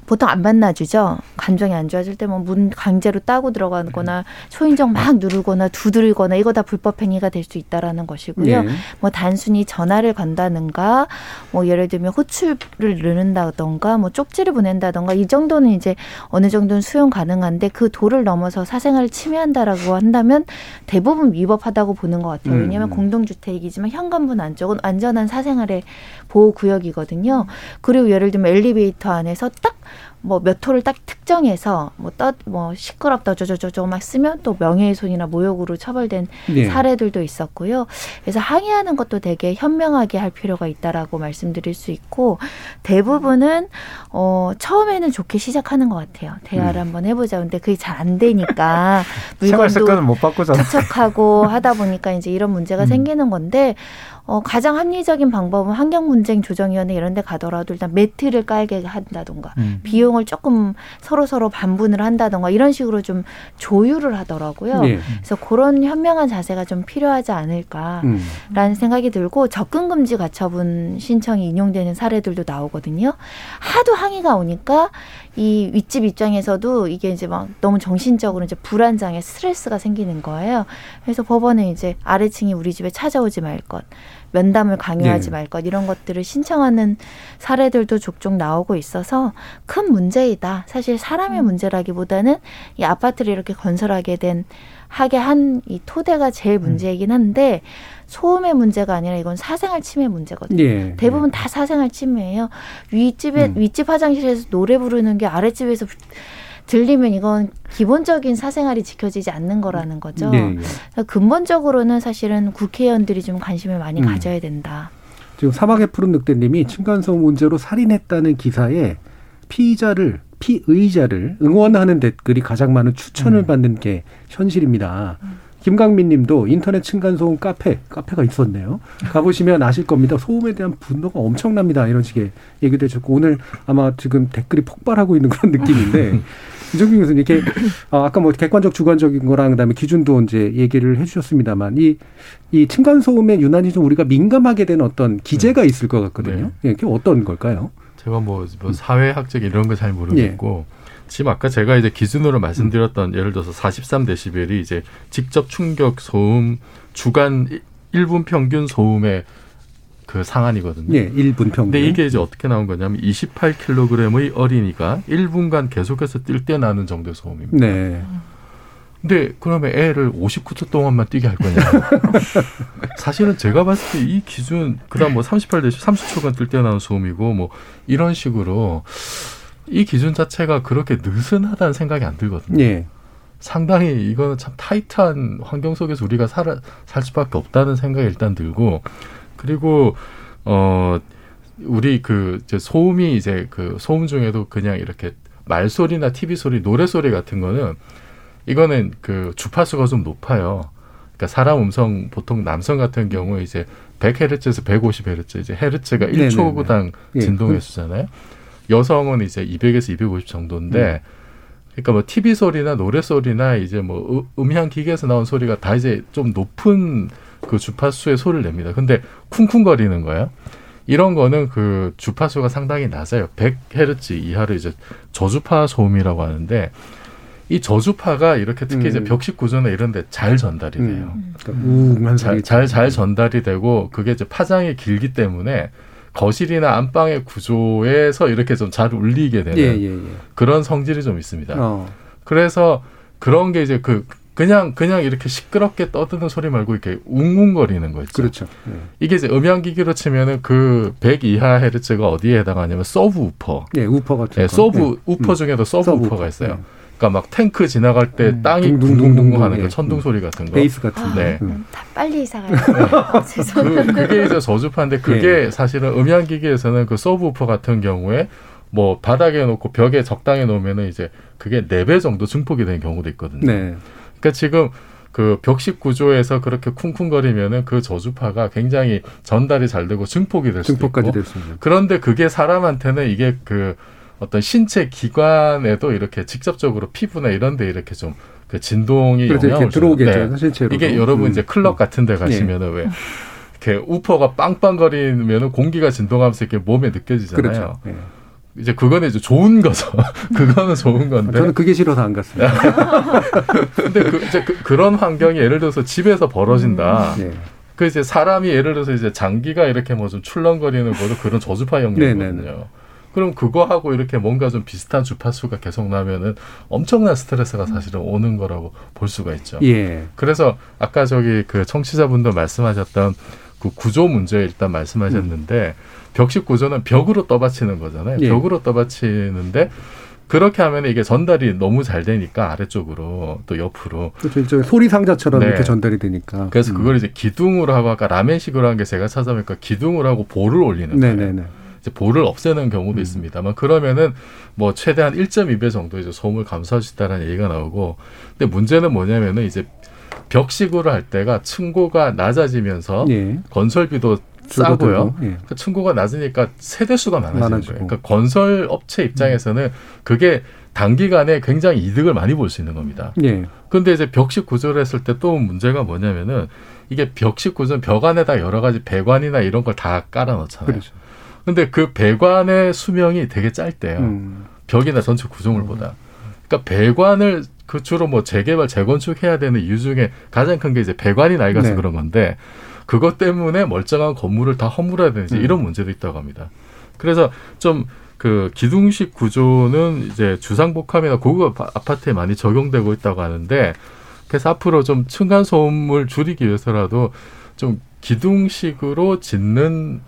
보통 안 만나주죠. 감정이 안 좋아질 때 뭐 문 강제로 따고 들어가거나 초인종 막 누르거나 두드리거나 이거 다 불법 행위가 될 수 있다라는 것이고요. 네. 뭐 단순히 전화를 건다는가, 뭐 예를 들면 호출을 누른다던가, 뭐 쪽지를 보낸다던가 이 정도는 이제 어느 정도는 수용 가능한데 그 도를 넘어서 사생활을 침해한다라고 한다면 대부분 위법하다고 보는 것 같아요. 음. 왜냐하면 공동주택이지만 현관문 안쪽은 안전한 사생활의 보호 구역이거든요. 그리고 예를 들면 엘리베이터 안에서 딱뭐 몇 호를 딱 특정해서 뭐떠뭐 시끄럽다 저저저저 막 쓰면 또 명예훼손이나 모욕으로 처벌된 네. 사례들도 있었고요. 그래서 항의하는 것도 되게 현명하게 할 필요가 있다라고 말씀드릴 수 있고 대부분은 어 처음에는 좋게 시작하는 것 같아요. 대화를 한번 해보자. 근데 그게 잘 안 되니까 물건도 못 바꾸잖아. 투척하고 하다 보니까 이제 이런 문제가 생기는 건데 어, 가장 합리적인 방법은 환경문제행 조정위원회 이런 데 가더라도 일단 매트를 깔게 한다던가 음. 비용을 조금 서로 서로 반분을 한다던가 이런 식으로 좀 조율을 하더라고요. 예. 그래서 그런 현명한 자세가 좀 필요하지 않을까라는 음. 생각이 들고 접근 금지 가처분 신청이 인용되는 사례들도 나오거든요. 하도 항의가 오니까 이 윗집 입장에서도 이게 이제 막 너무 정신적으로 이제 불안장애 스트레스가 생기는 거예요. 그래서 법원에 이제 아래층이 우리 집에 찾아오지 말 것, 면담을 강요하지 네. 말 것 이런 것들을 신청하는 사례들도 종종 나오고 있어서 큰 문제이다. 사실 사람의 문제라기보다는 이 아파트를 이렇게 건설하게 된 하게 한 이 토대가 제일 문제이긴 한데 소음의 문제가 아니라 이건 사생활 침해 문제거든요. 예. 대부분 다 사생활 침해예요. 윗집에 음. 윗집 화장실에서 노래 부르는 게 아랫집에서 들리면 이건 기본적인 사생활이 지켜지지 않는 거라는 거죠. 네, 예. 그러니까 근본적으로는 사실은 국회의원들이 좀 관심을 많이 음. 가져야 된다. 지금 사막의 푸른 늑대님이 층간소음 문제로 살인했다는 기사에 피의자를 피의자를 응원하는 댓글이 가장 많은 추천을 받는 게 현실입니다. 김강민 님도 인터넷 층간소음 카페, 카페가 있었네요. 가보시면 아실 겁니다. 소음에 대한 분노가 엄청납니다. 이런 식의 얘기도 해줬고, 오늘 아마 지금 댓글이 폭발하고 있는 그런 느낌인데, 이정균 교수님 이렇게 어, 아까 뭐 객관적 주관적인 거랑 그다음에 기준도 이제 얘기를 해주셨습니다만 이 이 층간 소음에 유난히 좀 우리가 민감하게 되는 어떤 기제가 있을 것 같거든요. 예, 그게 어떤 걸까요? 제가 뭐, 뭐 사회학적 이런 거 잘 모르겠고 지금 아까 제가 이제 기준으로 말씀드렸던 예를 들어서 43데시벨이 이제 직접 충격 소음 주간 1분 평균 소음의 그 상한이거든요. 예, 1분 평균. 근데 이게 이제 어떻게 나온 거냐면 28kg의 어린이가 1분간 계속해서 뛸 때 나는 정도의 소음입니다. 네. 근데 그러면 애를 59초 동안만 뛰게 할 거냐? 사실은 제가 봤을 때 이 기준 그다음 뭐 38대 30초간 뛸 때 나는 소음이고 뭐 이런 식으로 이 기준 자체가 그렇게 느슨하다는 생각이 안 들거든요. 예. 상당히 이거는 참 타이트한 환경 속에서 우리가 살아, 살 수밖에 없다는 생각이 일단 들고 그리고 어 우리 그 이제 소음이 이제 그 소음 중에도 그냥 이렇게 말소리나 TV 소리, 노래 소리 같은 거는 이거는 그 주파수가 좀 높아요. 그러니까 사람 음성 보통 남성 같은 경우에 이제 100헤르츠에서 150헤르츠 이제 헤르츠가 네네네. 1초당 예. 진동의 수잖아요. 여성은 이제 200에서 250 정도인데 그러니까 뭐 TV 소리나 노래 소리나 이제 뭐 음- 음향 기계에서 나온 소리가 다 이제 좀 높은 그 주파수의 소리를 냅니다. 근데 쿵쿵거리는 거예요. 이런 거는 그 주파수가 상당히 낮아요. 100헤르츠 이하로 이제 저주파 소음이라고 하는데 이 저주파가 이렇게 특히 이제 음. 벽식 구조나 이런 데 잘 전달이 돼요. 그러니까 우웅한 잘, 소리. 잘, 잘 전달이 되고 그게 이제 파장이 길기 때문에 거실이나 안방의 구조에서 이렇게 좀 잘 울리게 되는 예, 예, 예. 그런 성질이 좀 있습니다. 어. 그래서 그런 게 이제 그 그냥 그냥 이렇게 시끄럽게 떠드는 소리 말고 이렇게 웅웅거리는 거 있죠. 그렇죠. 예. 이게 이제 음향 기기로 치면은 그 100 이하 헤르츠가 어디에 해당하냐면 서브 우퍼. 예, 우퍼 같은 예, 거. 서브 예. 우퍼 음. 중에도 서브, 서브 우퍼가 우퍼. 있어요. 예. 그러니까 막 탱크 지나갈 때 음. 땅이 둥둥둥둥, 둥둥둥 하는 예. 그 천둥 음. 소리 같은 거. 베이스 같은 거. 네. 음. 다 빨리 이사 가요. 아, 그, 죄송합니다. 그게 이제 저주파인데 그게 사실은 음향 기기에서는 그 서브 우퍼 같은 경우에 뭐 바닥에 놓고 벽에 적당히 놓으면은 이제 그게 네 배 정도 증폭이 되는 경우도 있거든요. 네. 그러니까 지금 그 벽식 구조에서 그렇게 쿵쿵거리면은 그 저주파가 굉장히 전달이 잘 되고 증폭이 될 수도 증폭까지 있고 될수 있는. 그런데 그게 사람한테는 이게 그 어떤 신체 기관에도 이렇게 직접적으로 피부나 이런 데 이렇게 좀 그 진동이. 영향을 들어오겠죠. 주는데 신체로. 이게 여러분 음. 이제 클럽 같은 데 가시면은 왜 이렇게 우퍼가 빵빵거리면은 공기가 진동하면서 이렇게 몸에 느껴지잖아요. 그렇죠. 예. 이제 그거는 이제 좋은 거죠. 그거는 좋은 건데. 저는 그게 싫어서 안 갔습니다. 근데 그 이제 그, 런 환경이 예를 들어서 집에서 벌어진다. 네. 그 이제 사람이 예를 들어서 이제 장기가 이렇게 뭐 좀 출렁거리는 것도 그런 저주파 영역이거든요. 네네네. 그럼 그거하고 이렇게 뭔가 좀 비슷한 주파수가 계속 나면은 엄청난 스트레스가 사실은 오는 거라고 볼 수가 있죠. 예. 그래서 아까 저기 그 청취자분도 말씀하셨던 그 구조 문제 일단 말씀하셨는데 벽식 구조는 벽으로 떠받치는 거잖아요. 예. 벽으로 떠받치는데 그렇게 하면 이게 전달이 너무 잘 되니까 아래쪽으로 또 옆으로 그렇죠. 일종의 소리 상자처럼 네. 이렇게 전달이 되니까. 그래서 음. 그걸 이제 기둥으로 하고 아까 라멘식으로 한 게 제가 찾아보니까 기둥으로 하고 볼을 올리는 거예요. 네네네. 이제 볼을 없애는 음. 경우도 있습니다만 그러면은 뭐 최대한 1.2배 정도 이제 소음을 감소할 수 있다는 얘기가 나오고 근데 문제는 뭐냐면은 이제 벽식으로 할 때가 층고가 낮아지면서 예. 건설비도 싸고요. 예. 그 층고가 낮으니까 세대 수가 많아지는 많아지고. 거예요. 그러니까 건설 업체 입장에서는 그게 단기간에 굉장히 이득을 많이 볼 수 있는 겁니다. 예. 근데 이제 벽식 구조를 했을 때 또 문제가 뭐냐면은 이게 벽식 구조는 벽 안에다 여러 가지 배관이나 이런 걸 다 깔아 넣잖아요. 그렇죠. 근데 그 배관의 수명이 되게 짧대요. 음. 벽이나 전체 구조물보다. 그러니까 배관을 그 주로 뭐 재개발, 재건축해야 되는 이유 중에 가장 큰 게 이제 배관이 낡아서 네. 그런 건데 그것 때문에 멀쩡한 건물을 다 허물어야 되는지 음. 이런 문제도 있다고 합니다. 그래서 좀 그 기둥식 구조는 이제 주상복합이나 고급 아- 아파트에 많이 적용되고 있다고 하는데 그래서 앞으로 좀 층간 소음을 줄이기 위해서라도 좀 기둥식으로 짓는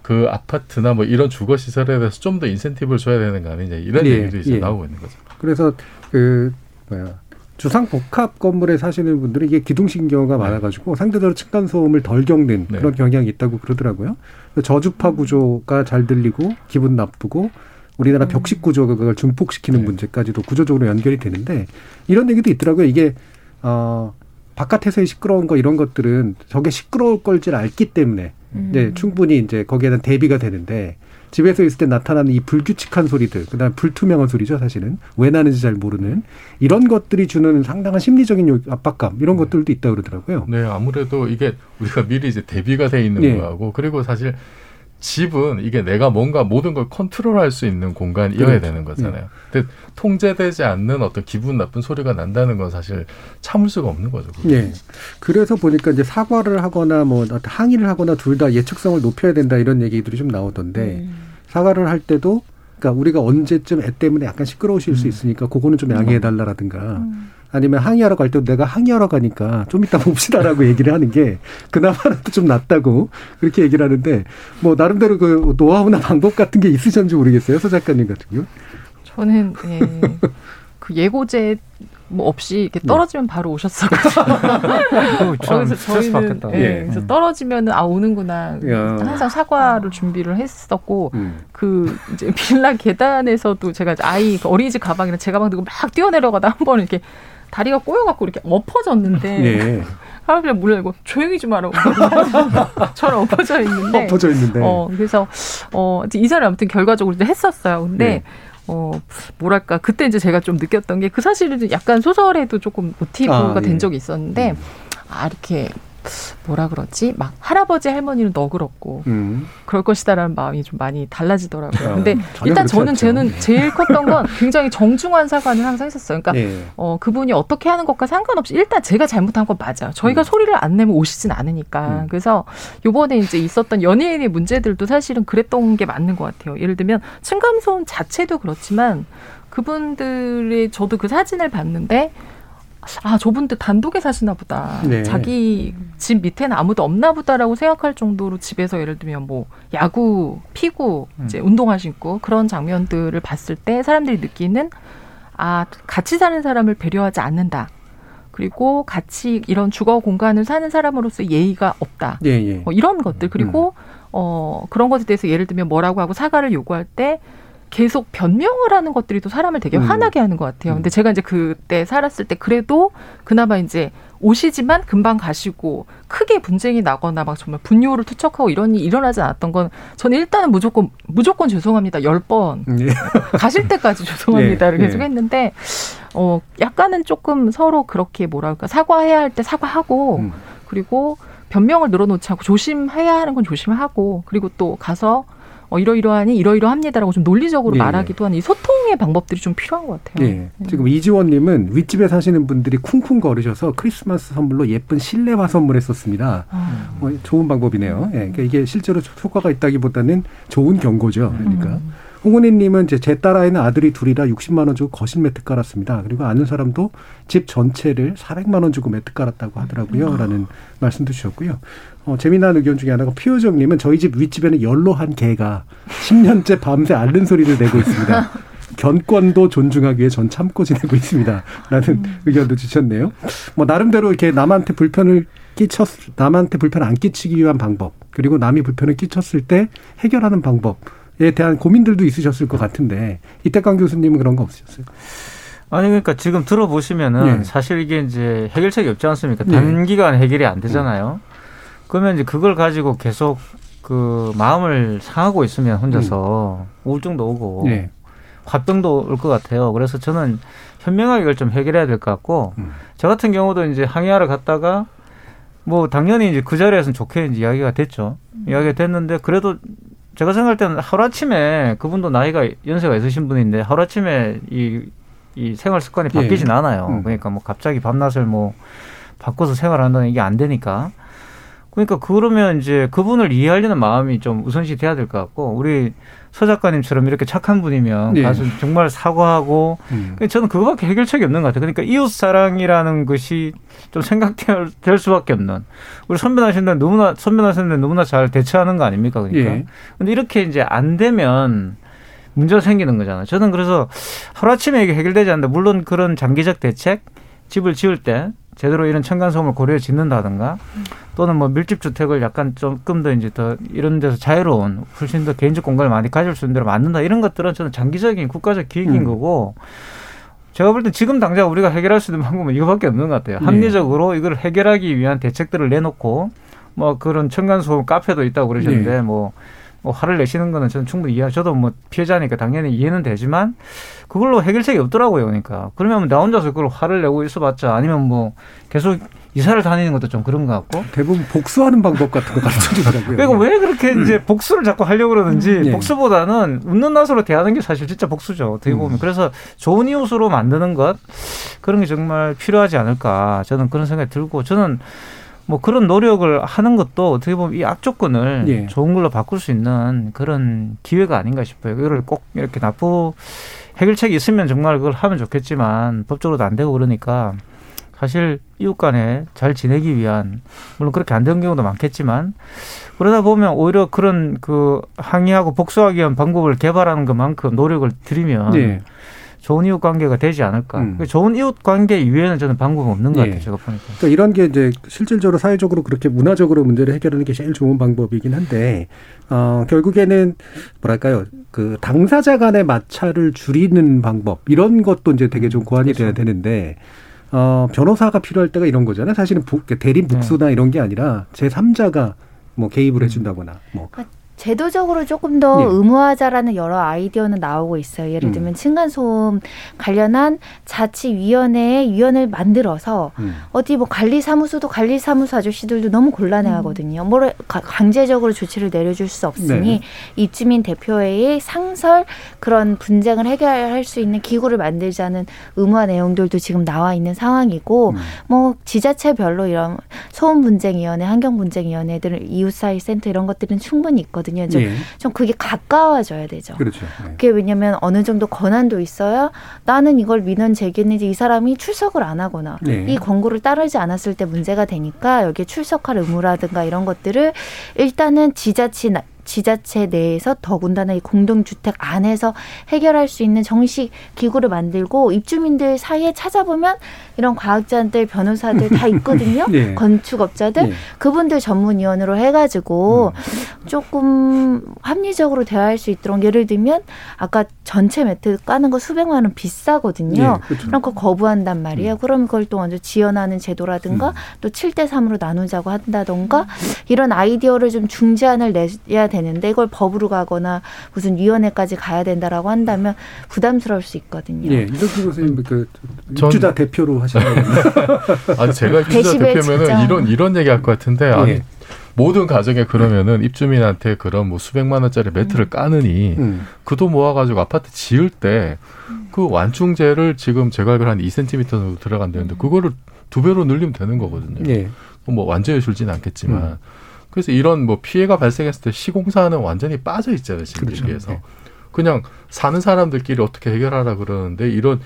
그 아파트나 뭐 이런 주거 시설에 대해서 좀 더 인센티브를 줘야 되는 거 아니냐 이런 예, 얘기도 이제 예. 나오고 있는 거죠. 그래서 그 뭐야 주상 복합 건물에 사시는 분들이 이게 기둥식 경우가 많아가지고 상대적으로 층간 소음을 덜 겪는 네. 그런 경향이 있다고 그러더라고요. 그래서 저주파 구조가 잘 들리고 기분 나쁘고 우리나라 벽식 구조가 그걸 증폭시키는 네. 문제까지도 구조적으로 연결이 되는데 이런 얘기도 있더라고요. 이게 어 바깥에서의 시끄러운 거 이런 것들은 저게 시끄러울 걸줄 알기 때문에 음. 이제 충분히 이제 거기에 대한 대비가 되는데 집에서 있을 때 나타나는 이 불규칙한 소리들, 그다음 에 불투명한 소리죠, 사실은 왜 나는지 잘 모르는 이런 것들이 주는 상당한 심리적인 압박감 이런 것들도 있다 고 그러더라고요. 네, 아무래도 이게 우리가 미리 이제 대비가 돼 있는 네. 거하고 그리고 사실 집은 이게 내가 뭔가 모든 걸 컨트롤할 수 있는 공간이어야 그렇죠. 되는 거잖아요. 근데 통제되지 않는 어떤 기분 나쁜 소리가 난다는 건 사실 참을 수가 없는 거죠. 그게. 예. 그래서 보니까 이제 사과를 하거나 뭐 어떤 항의를 하거나 둘 다 예측성을 높여야 된다 이런 얘기들이 좀 나오던데 사과를 할 때도 그러니까 우리가 언제쯤 애 때문에 약간 시끄러우실 수 있으니까 그거는 좀 양해해 달라라든가 아니면 항의하러 갈 때도 내가 항의하러 가니까 좀 이따 봅시다라고 얘기를 하는 게 그나마라도 좀 낫다고 그렇게 얘기를 하는데 뭐 나름대로 그 노하우나 방법 같은 게 있으셨는지 모르겠어요 서 작가님 같은 경우. 저는 예, 그 예고제 뭐 없이 이렇게 떨어지면 바로 오셨어가지고 그거 참 그래서 스트레스 저희는 받겠다. 예, 예. 그래서 떨어지면은 아 오는구나 야. 항상 사과를 준비를 했었고 음. 그 이제 빌라 계단에서도 제가 아이 그 어린이집 가방이나 제 가방 들고 막 뛰어내려가다 한 번은 이렇게 다리가 꼬여갖고 이렇게 엎어졌는데 예. 하루종일 문을 열고 조용히 좀 하라고 저는 엎어져 있는데 엎어져 있는데. 어 그래서 어 이사를 아무튼 결과적으로 이제 했었어요. 근데 네. 어 뭐랄까 그때 이제 제가 좀 느꼈던 게 그 사실은 약간 소설에도 조금 모티브가 아, 된 예. 적이 있었는데 아 이렇게 뭐라 그러지 막 할아버지 할머니는 너그럽고 음. 그럴 것이다라는 마음이 좀 많이 달라지더라고요. 아, 근데 일단 저는 않죠. 저는 제일 컸던 건 굉장히 정중한 사과는 항상 했었어요. 그러니까 예. 어, 그분이 어떻게 하는 것과 상관없이 일단 제가 잘못한 건 맞아요. 저희가 음. 소리를 안 내면 오시진 않으니까. 음. 그래서 요번에 이제 있었던 연예인의 문제들도 사실은 그랬던 게 맞는 것 같아요. 예를 들면 층간소음 자체도 그렇지만 그분들의 저도 그 사진을 봤는데 아, 저분들 단독에 사시나 보다. 네. 자기 집 밑에는 아무도 없나 보다라고 생각할 정도로 집에서 예를 들면 뭐 야구 피구 이제 운동화 신고 그런 장면들을 봤을 때 사람들이 느끼는 아, 같이 사는 사람을 배려하지 않는다. 그리고 같이 이런 주거 공간을 사는 사람으로서 예의가 없다. 예, 예. 뭐 이런 것들 그리고 어 그런 것에 대해서 예를 들면 뭐라고 하고 사과를 요구할 때 계속 변명을 하는 것들이 또 사람을 되게 음. 화나게 하는 것 같아요. 근데 제가 이제 그때 살았을 때 그래도 그나마 이제 오시지만 금방 가시고 크게 분쟁이 나거나 막 정말 분뇨를 투척하고 이런 일이 일어나지 않았던 건 저는 일단은 무조건 무조건 죄송합니다 열번 예. 가실 때까지 죄송합니다를 예, 계속 예. 했는데 어 약간은 조금 서로 그렇게 뭐랄까 사과해야 할 때 사과하고 음. 그리고 변명을 늘어놓지 않고 조심해야 하는 건 조심하고 그리고 또 가서 어 이러이러하니 이러이러합니다라고 좀 논리적으로 예, 말하기도 하는 이 소통의 방법들이 좀 필요한 것 같아요. 예. 지금 이지원님은 윗집에 사시는 분들이 쿵쿵 거리셔서 크리스마스 선물로 예쁜 실내화 선물했었습니다. 아. 뭐 좋은 방법이네요. 예. 그러니까 이게 실제로 효과가 있다기보다는 좋은 경고죠. 그러니까. 음. 홍은희님은 이제 제 딸아이는 아들이 둘이라 60만 원 주고 거실 매트 깔았습니다. 그리고 아는 사람도 집 전체를 400만 원 주고 매트 깔았다고 하더라고요.라는 말씀도 주셨고요. 어, 재미난 의견 중에 하나가 피오정님은 저희 집 윗집에는 연로한 개가 10년째 밤새 앓는 소리를 내고 있습니다. 견권도 존중하기 위해 전 참고 지내고 있습니다. 라는 의견도 주셨네요. 뭐 나름대로 이렇게 남한테 불편을 끼쳤 남한테 불편 안 끼치기 위한 방법 그리고 남이 불편을 끼쳤을 때 해결하는 방법에 대한 고민들도 있으셨을 것 같은데 이태강 교수님은 그런 거 없으셨어요? 아니 그러니까 지금 들어보시면은 예. 사실 이게 이제 해결책이 없지 않습니까? 예. 단기간 해결이 안 되잖아요. 그러면 이제 그걸 가지고 계속 그 마음을 상하고 있으면 혼자서 우울증도 오고 예. 화병도 올 것 같아요. 그래서 저는 현명하게 이걸 좀 해결해야 될 것 같고 음. 저 같은 경우도 이제 항의하러 갔다가 뭐 당연히 이제 그 자리에서는 좋게 이제 이야기가 됐죠. 이야기가 됐는데 그래도 제가 생각할 때는 하루아침에 그분도 나이가 연세가 있으신 분인데 하루아침에 이, 이 생활 습관이 예. 바뀌진 않아요. 음. 그러니까 뭐 갑자기 밤낮을 뭐 바꿔서 생활한다는 이게 안 되니까. 그러니까 그러면 이제 그분을 이해하려는 마음이 좀 우선시 돼야 될 것 같고 우리 서 작가님처럼 이렇게 착한 분이면 예. 가서 정말 사과하고 음. 그러니까 저는 그거밖에 해결책이 없는 것 같아요. 그러니까 이웃 사랑이라는 것이 좀 생각될 될 수밖에 없는. 우리 선변하시는데 너무나 선변하시는데 너무나 잘 대처하는 거 아닙니까? 그러니까. 예. 근데 이렇게 이제 안 되면 문제가 생기는 거잖아요. 저는 그래서 하루아침에 이게 해결되지 않는다. 물론 그런 장기적 대책, 집을 지을 때 제대로 이런 층간소음을 고려해 짓는다든가 또는 뭐 밀집 주택을 약간 조금 더 이제 더 이런 데서 자유로운 훨씬 더 개인적 공간을 많이 가질 수 있는 대로 만든다 이런 것들은 저는 장기적인 국가적 기획인 음. 거고 제가 볼 때 지금 당장 우리가 해결할 수 있는 방법은 이거밖에 없는 것 같아요. 네. 합리적으로 이걸 해결하기 위한 대책들을 내놓고 뭐 그런 층간소음 카페도 있다고 그러셨는데 네. 뭐 뭐 화를 내시는 거는 저는 충분히 이해. 저도 뭐 피해자니까 당연히 이해는 되지만 그걸로 해결책이 없더라고요. 그러니까 그러면 나 혼자서 그걸 화를 내고 있어봤자 아니면 뭐 계속 이사를 다니는 것도 좀 그런 것 같고 대부분 복수하는 방법 같은 거 가르쳐 주더라고요. 그러니까 왜 그렇게 이제 복수를 자꾸 하려고 그러는지 예. 복수보다는 웃는 낯으로 대하는 게 사실 진짜 복수죠. 어떻게 보면 음. 그래서 좋은 이웃으로 만드는 것 그런 게 정말 필요하지 않을까 저는 그런 생각이 들고 저는 뭐 그런 노력을 하는 것도 어떻게 보면 이 악조건을 예. 좋은 걸로 바꿀 수 있는 그런 기회가 아닌가 싶어요. 이거를 꼭 이렇게 나쁘 해결책이 있으면 정말 그걸 하면 좋겠지만 법적으로도 안 되고 그러니까 사실 이웃 간에 잘 지내기 위한 물론 그렇게 안 되는 경우도 많겠지만 그러다 보면 오히려 그런 그 항의하고 복수하기 위한 방법을 개발하는 것만큼 노력을 들이면 예. 좋은 이웃 관계가 되지 않을까. 음. 그 좋은 이웃 관계 이외에는 저는 방법이 없는 것 예. 같아요. 제가 보니까. 그러니까 이런 게 이제 실질적으로 사회적으로 그렇게 문화적으로 문제를 해결하는 게 제일 좋은 방법이긴 한데 어 결국에는 뭐랄까요 그 당사자 간의 마찰을 줄이는 방법 이런 것도 이제 되게 좀 고안이 돼야 되는데 어 변호사가 필요할 때가 이런 거잖아요. 사실은 복- 대린 복수나 이런 게 아니라 제 3자가 뭐 개입을 해준다거나 뭐 제도적으로 조금 더 예. 의무화자라는 여러 아이디어는 나오고 있어요. 예를 음. 들면 층간소음 관련한 자치위원회의 위원을 만들어서 음. 어디 뭐 관리사무소도 관리사무소 아저씨들도 너무 곤란해하거든요. 뭘 가- 강제적으로 조치를 내려줄 수 없으니 네. 입주민 대표회의 상설 그런 분쟁을 해결할 수 있는 기구를 만들자는 의무화 내용들도 지금 나와 있는 상황이고 음. 뭐 지자체별로 이런 소음 분쟁위원회, 환경 분쟁위원회들, 이웃사회 센터 이런 것들은 충분히 있거든요. 좀, 예. 좀 그게 가까워져야 되죠. 그렇죠. 네. 그게 왜냐면 어느 정도 권한도 있어야 나는 이걸 민원 제기했는데 이 사람이 출석을 안 하거나 네. 이 권고를 따르지 않았을 때 문제가 되니까 여기에 출석할 의무라든가 이런 것들을 일단은 지자체 나- 지자체 내에서 더군다나 이 공동주택 안에서 해결할 수 있는 정식 기구를 만들고 입주민들 사이에 찾아보면 이런 과학자들, 변호사들 다 있거든요. 예. 건축업자들 예. 그분들 전문위원으로 해가지고 음. 조금 합리적으로 대화할 수 있도록 예를 들면 아까 전체 매트 까는 거 수백만 원 비싸거든요. 예, 그렇죠. 그럼 그거 거부한단 말이에요. 그럼 그걸 또 먼저 지원하는 제도라든가 음. 또 7대 3으로 나누자고 한다던가 이런 아이디어를 좀 중재안을 내야 되는 데 이걸 법으로 가거나 무슨 위원회까지 가야 된다라고 한다면 부담스러울 수 있거든요. 예, 이덕기 교수님 그 전- 입주자 대표로 하시는 아니 제가 입주자 데시벨 대표면은 측정. 이런 이런 얘기 할 것 같은데 아니 예. 모든 가정에 그러면은 입주민한테 그런 뭐 수백만 원짜리 매트를 까느니 음. 그돈 모아가지고 아파트 지을 때 그 완충제를 지금 제가 알기로 한 2cm 정도 들어간다는데 그거를 두 배로 늘리면 되는 거거든요. 예. 뭐 완전히 줄지는 않겠지만 음. 그래서 이런 뭐 피해가 발생했을 때 시공사는 완전히 빠져 있잖아요 지금 그렇죠. 여기에서 네. 그냥 사는 사람들끼리 어떻게 해결하라 그러는데 이런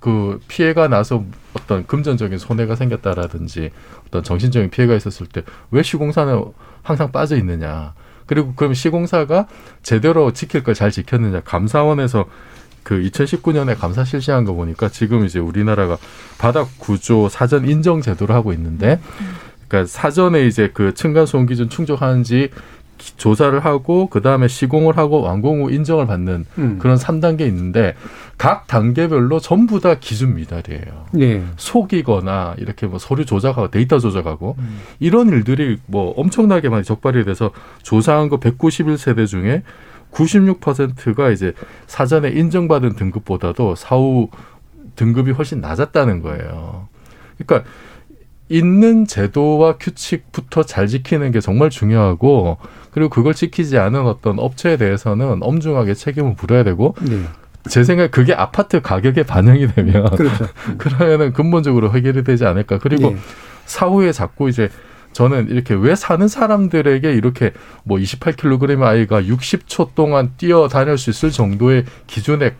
그 피해가 나서 어떤 금전적인 손해가 생겼다라든지 어떤 정신적인 피해가 있었을 때 왜 시공사는 항상 빠져 있느냐 그리고 그럼 시공사가 제대로 지킬 걸 잘 지켰느냐 감사원에서 그 2019년에 감사 실시한 거 보니까 지금 이제 우리나라가 바닥 구조 사전 인정 제도를 하고 있는데 그러니까 사전에 이제 그 층간 소음 기준 충족하는지 기- 조사를 하고 그 다음에 시공을 하고 완공 후 인정을 받는 음. 그런 3단계 있는데 각 단계별로 전부 다 기준 미달이에요. 예. 속이거나 이렇게 뭐 서류 조작하고 데이터 조작하고 음. 이런 일들이 뭐 엄청나게 많이 적발이 돼서 조사한 거 191세대 중에 96%가 이제 사전에 인정받은 등급보다도 사후 등급이 훨씬 낮았다는 거예요. 그러니까 있는 제도와 규칙부터 잘 지키는 게 정말 중요하고 그리고 그걸 지키지 않은 어떤 업체에 대해서는 엄중하게 책임을 물어야 되고 예. 제 생각에 그게 아파트 가격에 반영이 되면 그렇죠. 그러면은 근본적으로 해결이 되지 않을까. 그리고 예. 사후에 자꾸 이제 저는 이렇게 왜 사는 사람들에게 이렇게 뭐 28kg의 아이가 60초 동안 뛰어다닐 수 있을 정도의 기준에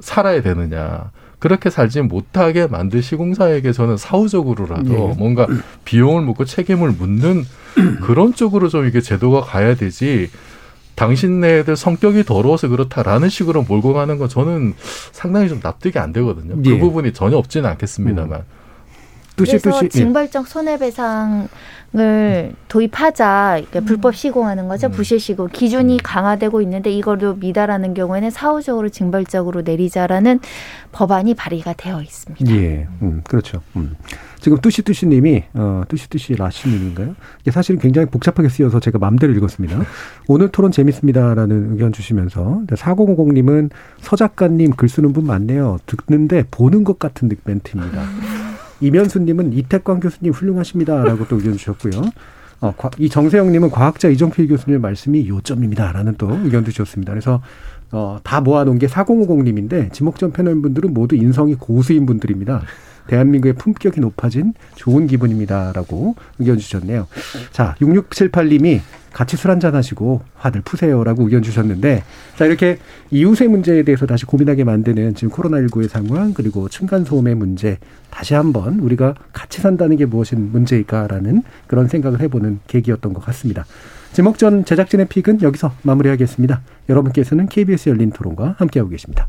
살아야 되느냐. 그렇게 살지 못하게 만든 시공사에게 저는 사후적으로라도 예. 뭔가 비용을 묻고 책임을 묻는 그런 쪽으로 좀 이게 제도가 가야 되지. 당신네들 성격이 더러워서 그렇다라는 식으로 몰고 가는 건 저는 상당히 좀 납득이 안 되거든요. 예. 그 부분이 전혀 없지는 않겠습니다만. 뚜시 그래서 뚜시 예. 징벌적 손해배상을 도입하자 그러니까 불법 시공하는 거죠 음. 부실 시공 기준이 강화되고 있는데 이거를 미달하는 경우에는 사후적으로 징벌적으로 내리자라는 법안이 발의가 되어 있습니다. 예, 음, 그렇죠. 음. 지금 뚜시뚜시님이 어, 뚜시뚜시 라시님인가요? 이게 사실은 굉장히 복잡하게 쓰여서 제가 마음대로 읽었습니다. 오늘 토론 재밌습니다라는 의견 주시면서 4050님은 서 작가님 글 쓰는 분 많네요. 듣는데 보는 것 같은 멘트입니다. 이면수님은 이태광 교수님 훌륭하십니다라고 또 의견 주셨고요. 어, 과- 이 정세영님은 과학자 이정필 교수님의 말씀이 요점입니다라는 또 의견도 주셨습니다. 그래서 어, 다 모아놓은 게 4050님인데 지목전 패널 분들은 모두 인성이 고수인 분들입니다. 대한민국의 품격이 높아진 좋은 기분입니다라고 의견 주셨네요. 자, 6678님이 같이 술 한잔 하시고 화들 푸세요라고 의견 주셨는데 자, 이렇게 이웃의 문제에 대해서 다시 고민하게 만드는 지금 코로나19의 상황 그리고 층간소음의 문제 다시 한번 우리가 같이 산다는 게 무엇이 문제일까라는 그런 생각을 해보는 계기였던 것 같습니다. 지목전 제작진의 픽은 여기서 마무리하겠습니다. 여러분께서는 KBS 열린 토론과 함께하고 계십니다.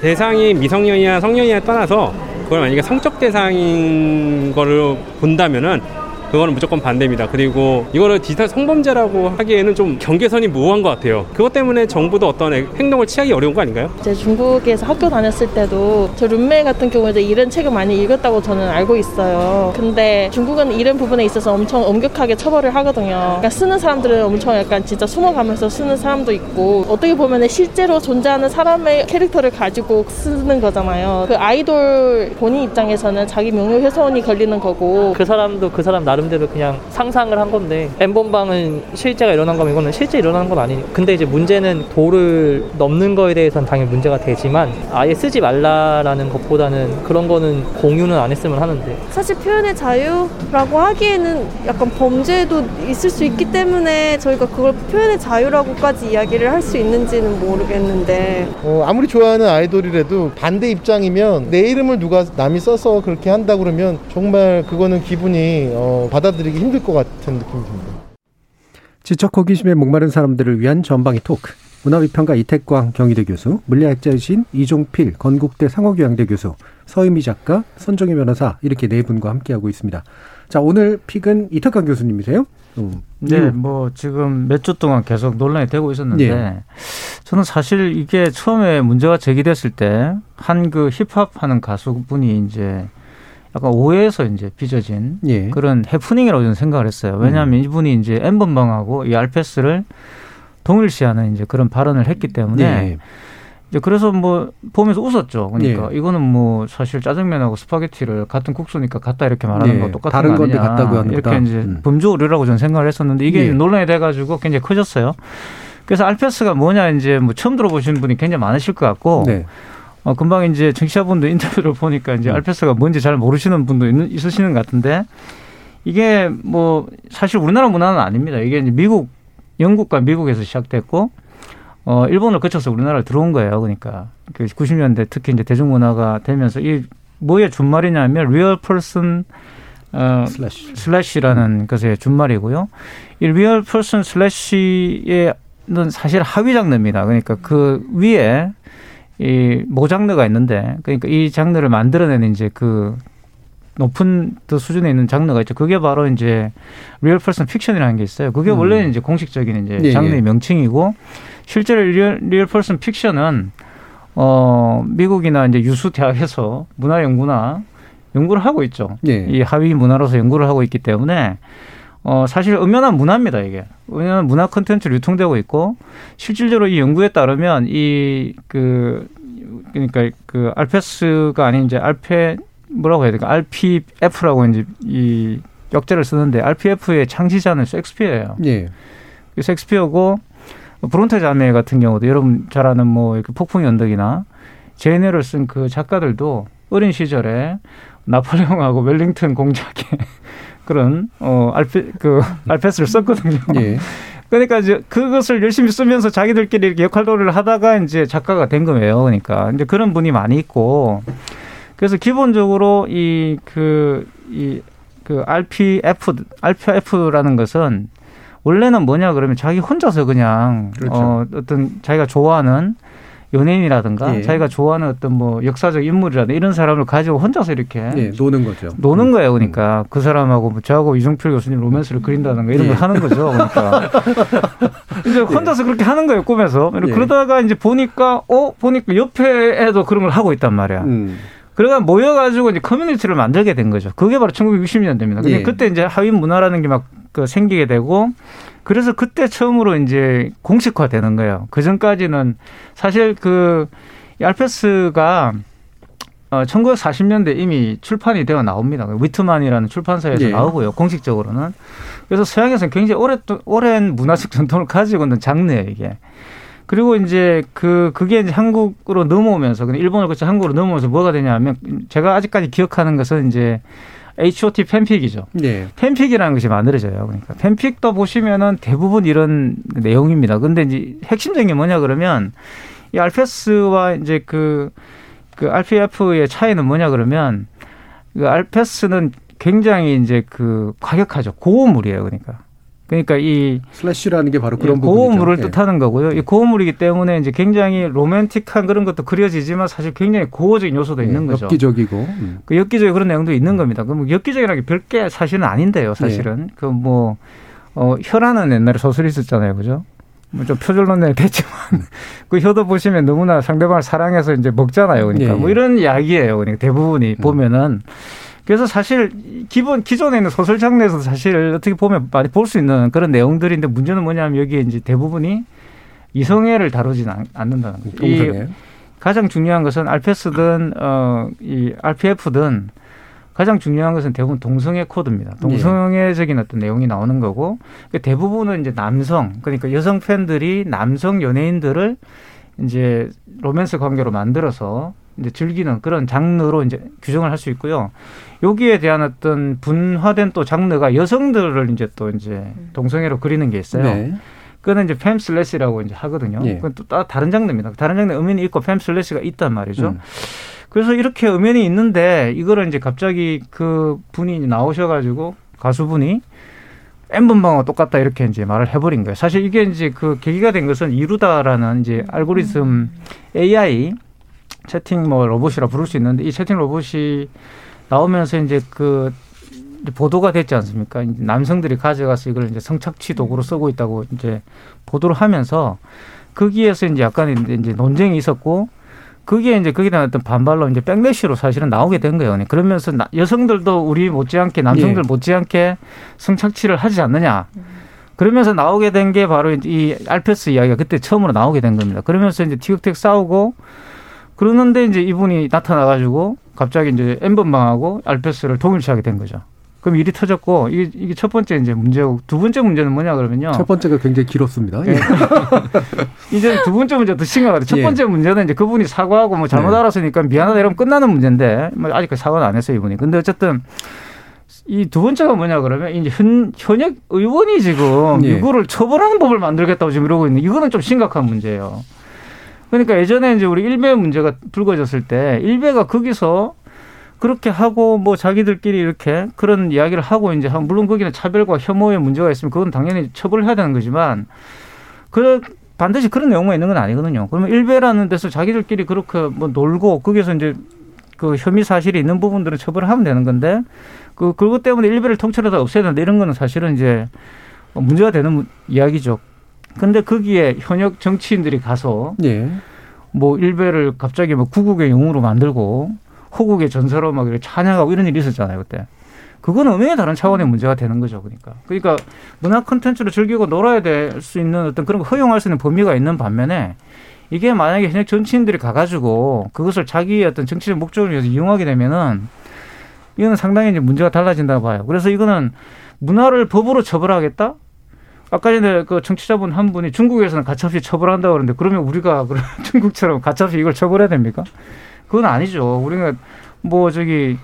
대상이 미성년이나 성년이나 떠나서 그걸 만약에 성적 대상인 거를 본다면은 그거는 무조건 반대입니다. 그리고 이거를 디지털 성범죄라고 하기에는 좀 경계선이 모호한 것 같아요. 그것 때문에 정부도 어떤 행동을 취하기 어려운 거 아닌가요? 제 중국에서 학교 다녔을 때도 저 룸메 같은 경우에도 이런 책을 많이 읽었다고 저는 알고 있어요. 근데 중국은 이런 부분에 있어서 엄청 엄격하게 처벌을 하거든요. 그러니까 쓰는 사람들은 엄청 약간 진짜 숨어가면서 쓰는 사람도 있고 어떻게 보면 실제로 존재하는 사람의 캐릭터를 가지고 쓰는 거잖아요. 그 아이돌 본인 입장에서는 자기 명예훼손이 걸리는 거고 그 사람도 그 사람 나름 대로 그냥 상상을 한 건데 엠본방은 실제가 일어난 거면 이거는 실제 일어나는 건 아니에요. 근데 이제 문제는 도를 넘는 거에 대해서는 당연히 문제가 되지만 아예 쓰지 말라라는 것보다는 그런 거는 공유는 안 했으면 하는데 사실 표현의 자유라고 하기에는 약간 범죄도 있을 수 있기 때문에 저희가 그걸 표현의 자유라고까지 이야기를 할 수 있는지는 모르겠는데 어, 아무리 좋아하는 아이돌이라도 반대 입장이면 내 이름을 누가 남이 써서 그렇게 한다 그러면 정말 그거는 기분이 어, 받아들이기 힘들 것 같은 느낌이 듭니다. 지적 호기심에 목마른 사람들을 위한 전방위 토크. 문화비평가 이태광 경희대 교수, 물리학자이신 이종필 건국대 상호교양대 교수, 서유미 작가, 손정희 변호사 이렇게 네 분과 함께하고 있습니다. 자 오늘 픽은 이태광 교수님이세요? 음. 네, 뭐 지금 몇 주 동안 계속 논란이 되고 있었는데 예. 저는 사실 이게 처음에 문제가 제기됐을 때 한 그 힙합 하는 가수분이 이제 약간 오해에서 이제 빚어진 예. 그런 해프닝이라고 저는 생각을 했어요. 왜냐하면 이분이 이제 엠번방하고 이 알페스를 동일시하는 이제 그런 발언을 했기 때문에 예. 이제 그래서 뭐 보면서 웃었죠. 그러니까 예. 이거는 뭐 사실 짜장면하고 스파게티를 같은 국수니까 같다 이렇게 말하는 예. 거 똑같은 다른 거 건데. 같다고 하는 이렇게. 이제 음. 범주 오류라고 저는 생각을 했었는데 이게 예. 논란이 돼가지고 굉장히 커졌어요. 그래서 알페스가 뭐냐 이제 뭐 처음 들어보신 분이 굉장히 많으실 것 같고 네. 어, 금방 이제 청취자분들 인터뷰를 보니까 음. 이제 알페스가 뭔지 잘 모르시는 분도 있, 있으시는 것 같은데 이게 뭐 사실 우리나라 문화는 아닙니다. 이게 이제 미국, 영국과 미국에서 시작됐고 어, 일본을 거쳐서 우리나라를 들어온 거예요. 그러니까 그 90년대 특히 이제 대중문화가 되면서 이 뭐의 준말이냐면 real person 어, slash. slash라는 것의 준말이고요. 이 real person slash에는 사실 하위 장르입니다. 그러니까 그 위에 이 모장르가 있는데 그러니까 이 장르를 만들어내는 이제 그 높은 그 수준에 있는 장르가 있죠. 그게 바로 이제 real person fiction이라는 게 있어요. 그게 음. 원래는 이제 공식적인 이제 예, 장르의 예. 명칭이고 실제로 real, real person fiction은 어 미국이나 이제 유수 대학에서 문화 연구나 연구를 하고 있죠. 예. 이 하위 문화로서 연구를 하고 있기 때문에 어 사실 엄연한 문화입니다 이게 엄연한 문화 콘텐츠로 유통되고 있고 실질적으로 이 연구에 따르면 이 그 그러니까 그 알페스가 아닌 이제 알페 뭐라고 해야 될까 RPF라고 이제 이 역제를 쓰는데 RPF의 창시자는 셰익스피어예요. 예. 섹스피어고 브론테 자매 같은 경우도 여러분 잘 아는 뭐 이렇게 폭풍의 언덕이나 제네를 쓴 그 작가들도 어린 시절에 나폴레옹하고 웰링턴 공작에 그런 어 알페 그 알페스를 썼거든요. 예. 그러니까 이제 그것을 열심히 쓰면서 자기들끼리 이렇게 역할놀이를 하다가 이제 작가가 된 거예요. 그러니까 이제 그런 분이 많이 있고 그래서 기본적으로 이 그 이 그 RPF RPF라는 것은 원래는 뭐냐 그러면 자기 혼자서 그냥 그렇죠. 어 어떤 자기가 좋아하는 연예인이라든가 예. 자기가 좋아하는 어떤 뭐 역사적 인물이라든가 이런 사람을 가지고 혼자서 이렇게 예, 노는 거죠. 노는 거예요, 그러니까 그 사람하고 뭐 저하고 이종필 교수님 로맨스를 그린다든가 이런 예. 걸 하는 거죠, 그러니까 이제 혼자서 그렇게 하는 거예요, 꿈에서. 예. 그러다가 이제 보니까 어 보니까 옆에도 그런 걸 하고 있단 말이야. 음. 그러다 모여가지고 이제 커뮤니티를 만들게 된 거죠. 그게 바로 1960년대입니다. 근데 예. 그때 이제 하위 문화라는 게 막 그 생기게 되고 그래서 그때 처음으로 이제 공식화 되는 거예요. 그 전까지는 사실 그 알페스가 어, 1940년대 이미 출판이 되어 나옵니다. 위트만이라는 출판사에서 예. 나오고요. 공식적으로는. 그래서 서양에서는 굉장히 오래, 오랜 문화적 전통을 가지고 있는 장르예요, 이게. 그리고 이제 그, 그게 이제 한국으로 넘어오면서, 그냥 일본을 거쳐 한국으로 넘어오면서 뭐가 되냐면, 제가 아직까지 기억하는 것은 이제 HOT 팬픽이죠. 예. 팬픽이라는 것이 만들어져요. 그러니까 팬픽도 보시면은 대부분 이런 내용입니다. 근데 이제 핵심적인 게 뭐냐 그러면 이 알페스와 이제 그, 그 RPF의 차이는 뭐냐 그러면 그 알페스는 굉장히 이제 그 과격하죠. 고어물이에요. 그러니까. 그러니까 이 슬래시라는 게 바로 그런 예. 고어물을 예. 뜻하는 거고요. 이 고어물이기 때문에 이제 굉장히 로맨틱한 그런 것도 그려지지만 사실 굉장히 고어적인 요소도 있는 거죠. 예, 엽기적이고. 음. 그 엽기적인 그런 내용도 있는 겁니다. 그럼 엽기적이라는 게 별게 사실은 아닌데요, 사실은. 그 뭐, 어, 혀라는 옛날에 소설이 있었잖아요, 그죠? 뭐 좀 표절론에 됐지만, 그 혀도 보시면 너무나 상대방을 사랑해서 이제 먹잖아요. 그러니까 예. 뭐 이런 이야기예요. 그러니까 대부분이 보면은. 그래서 사실 기본 기존에 있는 소설 장르에서 사실 어떻게 보면 많이 볼 수 있는 그런 내용들인데 문제는 뭐냐면 여기에 이제 대부분이 이성애를 다루지는 않- 않는다는 거죠. 이. 가장 중요한 것은 알페스든 어이 RPF든 가장 중요한 것은 대부분 동성애 코드입니다. 동성애적인 어떤 내용이 나오는 거고 그 대부분은 이제 남성 그러니까 여성 팬들이 남성 연예인들을 이제 로맨스 관계로 만들어서 이제 즐기는 그런 장르로 이제 규정을 할 수 있고요. 여기에 대한 어떤 분화된 또 장르가 여성들을 이제 또 이제 동성애로 그리는 게 있어요. 네. 그거는 이제 fem slash라고 이제 하거든요. 예. 그건 또 따- 다른 장르입니다. 다른 장르 엄연히 있고 fem slash가 있단 말이죠. 음. 그래서 이렇게 엄연히 있는데 이거를 이제 갑자기 그 분이 나오셔가지고 가수분이 N번방과 똑같다 이렇게 이제 말을 해버린 거예요. 사실 이게 이제 그 계기가 된 것은 이루다라는 이제 알고리즘 AI 채팅 뭐 로봇이라 부를 수 있는데 이 채팅 로봇이 나오면서 이제 그 보도가 됐지 않습니까? 이제 남성들이 가져가서 이걸 이제 성착취 도구로 쓰고 있다고 이제 보도를 하면서 거기에서 이제 약간 이제 논쟁이 있었고 그게 이제 거기에 대한 어떤 반발로 이제 백래시로 사실은 나오게 된 거예요. 그러면서 나- 여성들도 우리 못지않게 남성들 예. 못지않게 성착취를 하지 않느냐. 그러면서 나오게 된 게 바로 이 알페스 이야기가 그때 처음으로 나오게 된 겁니다. 그러면서 이제 티격태격 싸우고 그러는데 이제 이분이 나타나가지고 갑자기 이제 엠번방하고 알페스를 동일시하게 된 거죠. 그럼 일이 터졌고 이게, 이게 첫 번째 이제 문제고 두 번째 문제는 뭐냐 그러면요. 첫 번째가 굉장히 길었습니다. 예. 이제 두 번째 문제 더 심각하다. 첫 예. 번째 문제는 이제 그분이 사과하고 뭐 잘못 네. 알았으니까 미안하다 이러면 끝나는 문제인데 뭐 아직까지 사과는 안 했어요 이분이. 근데 어쨌든 이 두 번째가 뭐냐 그러면 이제 현, 현역 의원이 지금 예. 이거를 처벌하는 법을 만들겠다고 지금 이러고 있는 이거는 좀 심각한 문제예요. 그러니까 예전에 이제 우리 일베 문제가 불거졌을 때 일베가 거기서 그렇게 하고 뭐 자기들끼리 이렇게 그런 이야기를 하고 이제 한- 물론 거기는 차별과 혐오의 문제가 있으면 그건 당연히 처벌을 해야 되는 거지만 그 반드시 그런 내용만 있는 건 아니거든요. 그러면 일베라는 데서 자기들끼리 그렇게 뭐 놀고 거기서 이제 그 혐의 사실이 있는 부분들은 처벌을 하면 되는 건데 그 그것 때문에 일베를 통째로 없애야 된다 이런 거는 사실은 이제 문제가 되는 문- 이야기죠. 근데 거기에 현역 정치인들이 가서 예. 뭐 일베를 갑자기 뭐 구국의 영웅으로 만들고 호국의 전사로 막 이렇게 찬양하고 이런 일이 있었잖아요 그때. 그거는 은연히 다른 차원의 문제가 되는 거죠. 그러니까. 그러니까 문화 콘텐츠를 즐기고 놀아야 될 수 있는 어떤 그런 거 허용할 수 있는 범위가 있는 반면에 이게 만약에 현역 정치인들이 가가지고 그것을 자기의 어떤 정치적 목적을 위해서 이용하게 되면은 이거는 상당히 이제 문제가 달라진다고 봐요. 그래서 이거는 문화를 법으로 처벌하겠다? 아까 전에 그 청취자분 한 분이 중국에서는 가차없이 처벌한다고 그러는데 그러면 우리가 그럼 중국처럼 가차없이 이걸 처벌해야 됩니까? 그건 아니죠. 우리가 뭐 저기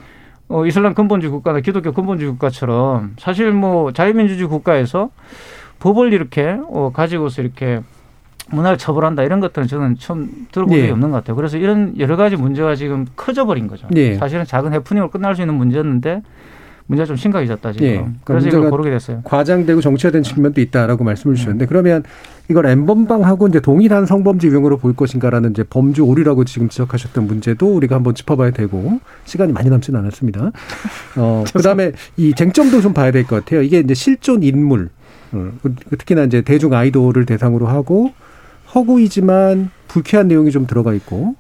어, 이슬람 근본주의 국가나 기독교 근본주의 국가처럼 사실 뭐 자유민주주의 국가에서 법을 이렇게 어, 가지고서 이렇게 문화를 처벌한다 이런 것들은 저는 처음 들어본 적이 예. 없는 것 같아요. 그래서 이런 여러 가지 문제가 지금 커져버린 거죠. 예. 사실은 작은 해프닝으로 끝날 수 있는 문제였는데 문제가 좀 심각해졌다 지금. 예. 그러니까 그래서 이걸 고르게 됐어요. 과장되고 정치화된 측면도 있다라고 말씀을 주셨는데 그러면 이걸 엠번방하고 이제 동일한 성범죄 유형으로 볼 것인가라는 이제 범주 오류라고 지금 지적하셨던 문제도 우리가 한번 짚어봐야 되고 시간이 많이 남지는 않았습니다. 어, 그다음에 이 쟁점도 좀 봐야 될 것 같아요. 이게 이제 실존 인물 어, 특히나 이제 대중 아이돌을 대상으로 하고 허구이지만 불쾌한 내용이 좀 들어가 있고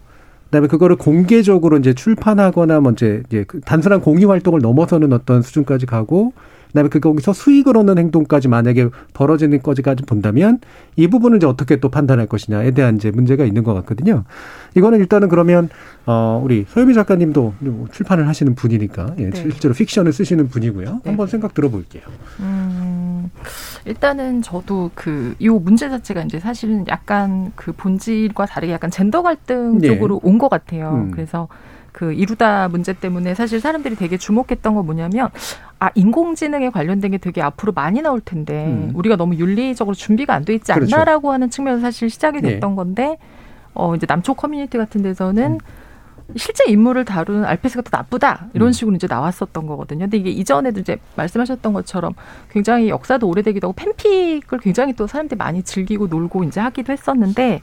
그다음에 그거를 공개적으로 이제 출판하거나 뭐 이제 이제 그 단순한 공유 활동을 넘어서는 어떤 수준까지 가고 그다음에 그 거기서 수익을 얻는 행동까지 만약에 벌어지는 거지까지 본다면 이 부분을 이제 어떻게 또 판단할 것이냐에 대한 이제 문제가 있는 것 같거든요. 이거는 일단은 그러면 어 우리 소유미 작가님도 출판을 하시는 분이니까 예, 네. 실제로 픽션을 쓰시는 분이고요. 한번 생각 들어볼게요. 음, 일단은 저도 그, 요 문제 자체가 이제 사실은 약간 그 본질과 다르게 약간 젠더 갈등 네. 쪽으로 온 것 같아요. 음. 그래서 그 이루다 문제 때문에 사실 사람들이 되게 주목했던 건 뭐냐면 아 인공지능에 관련된 게 되게 앞으로 많이 나올 텐데 음. 우리가 너무 윤리적으로 준비가 안 돼 있지 그렇죠. 않나라고 하는 측면에서 사실 시작이 네. 됐던 건데 어 이제 남쪽 커뮤니티 같은 데서는 실제 인물을 다루는 알페스가 더 나쁘다 이런 식으로 이제 나왔었던 거거든요. 근데 이게 이전에도 이제 말씀하셨던 것처럼 굉장히 역사도 오래되기도 하고 팬픽을 굉장히 또 사람들이 많이 즐기고 놀고 이제 하기도 했었는데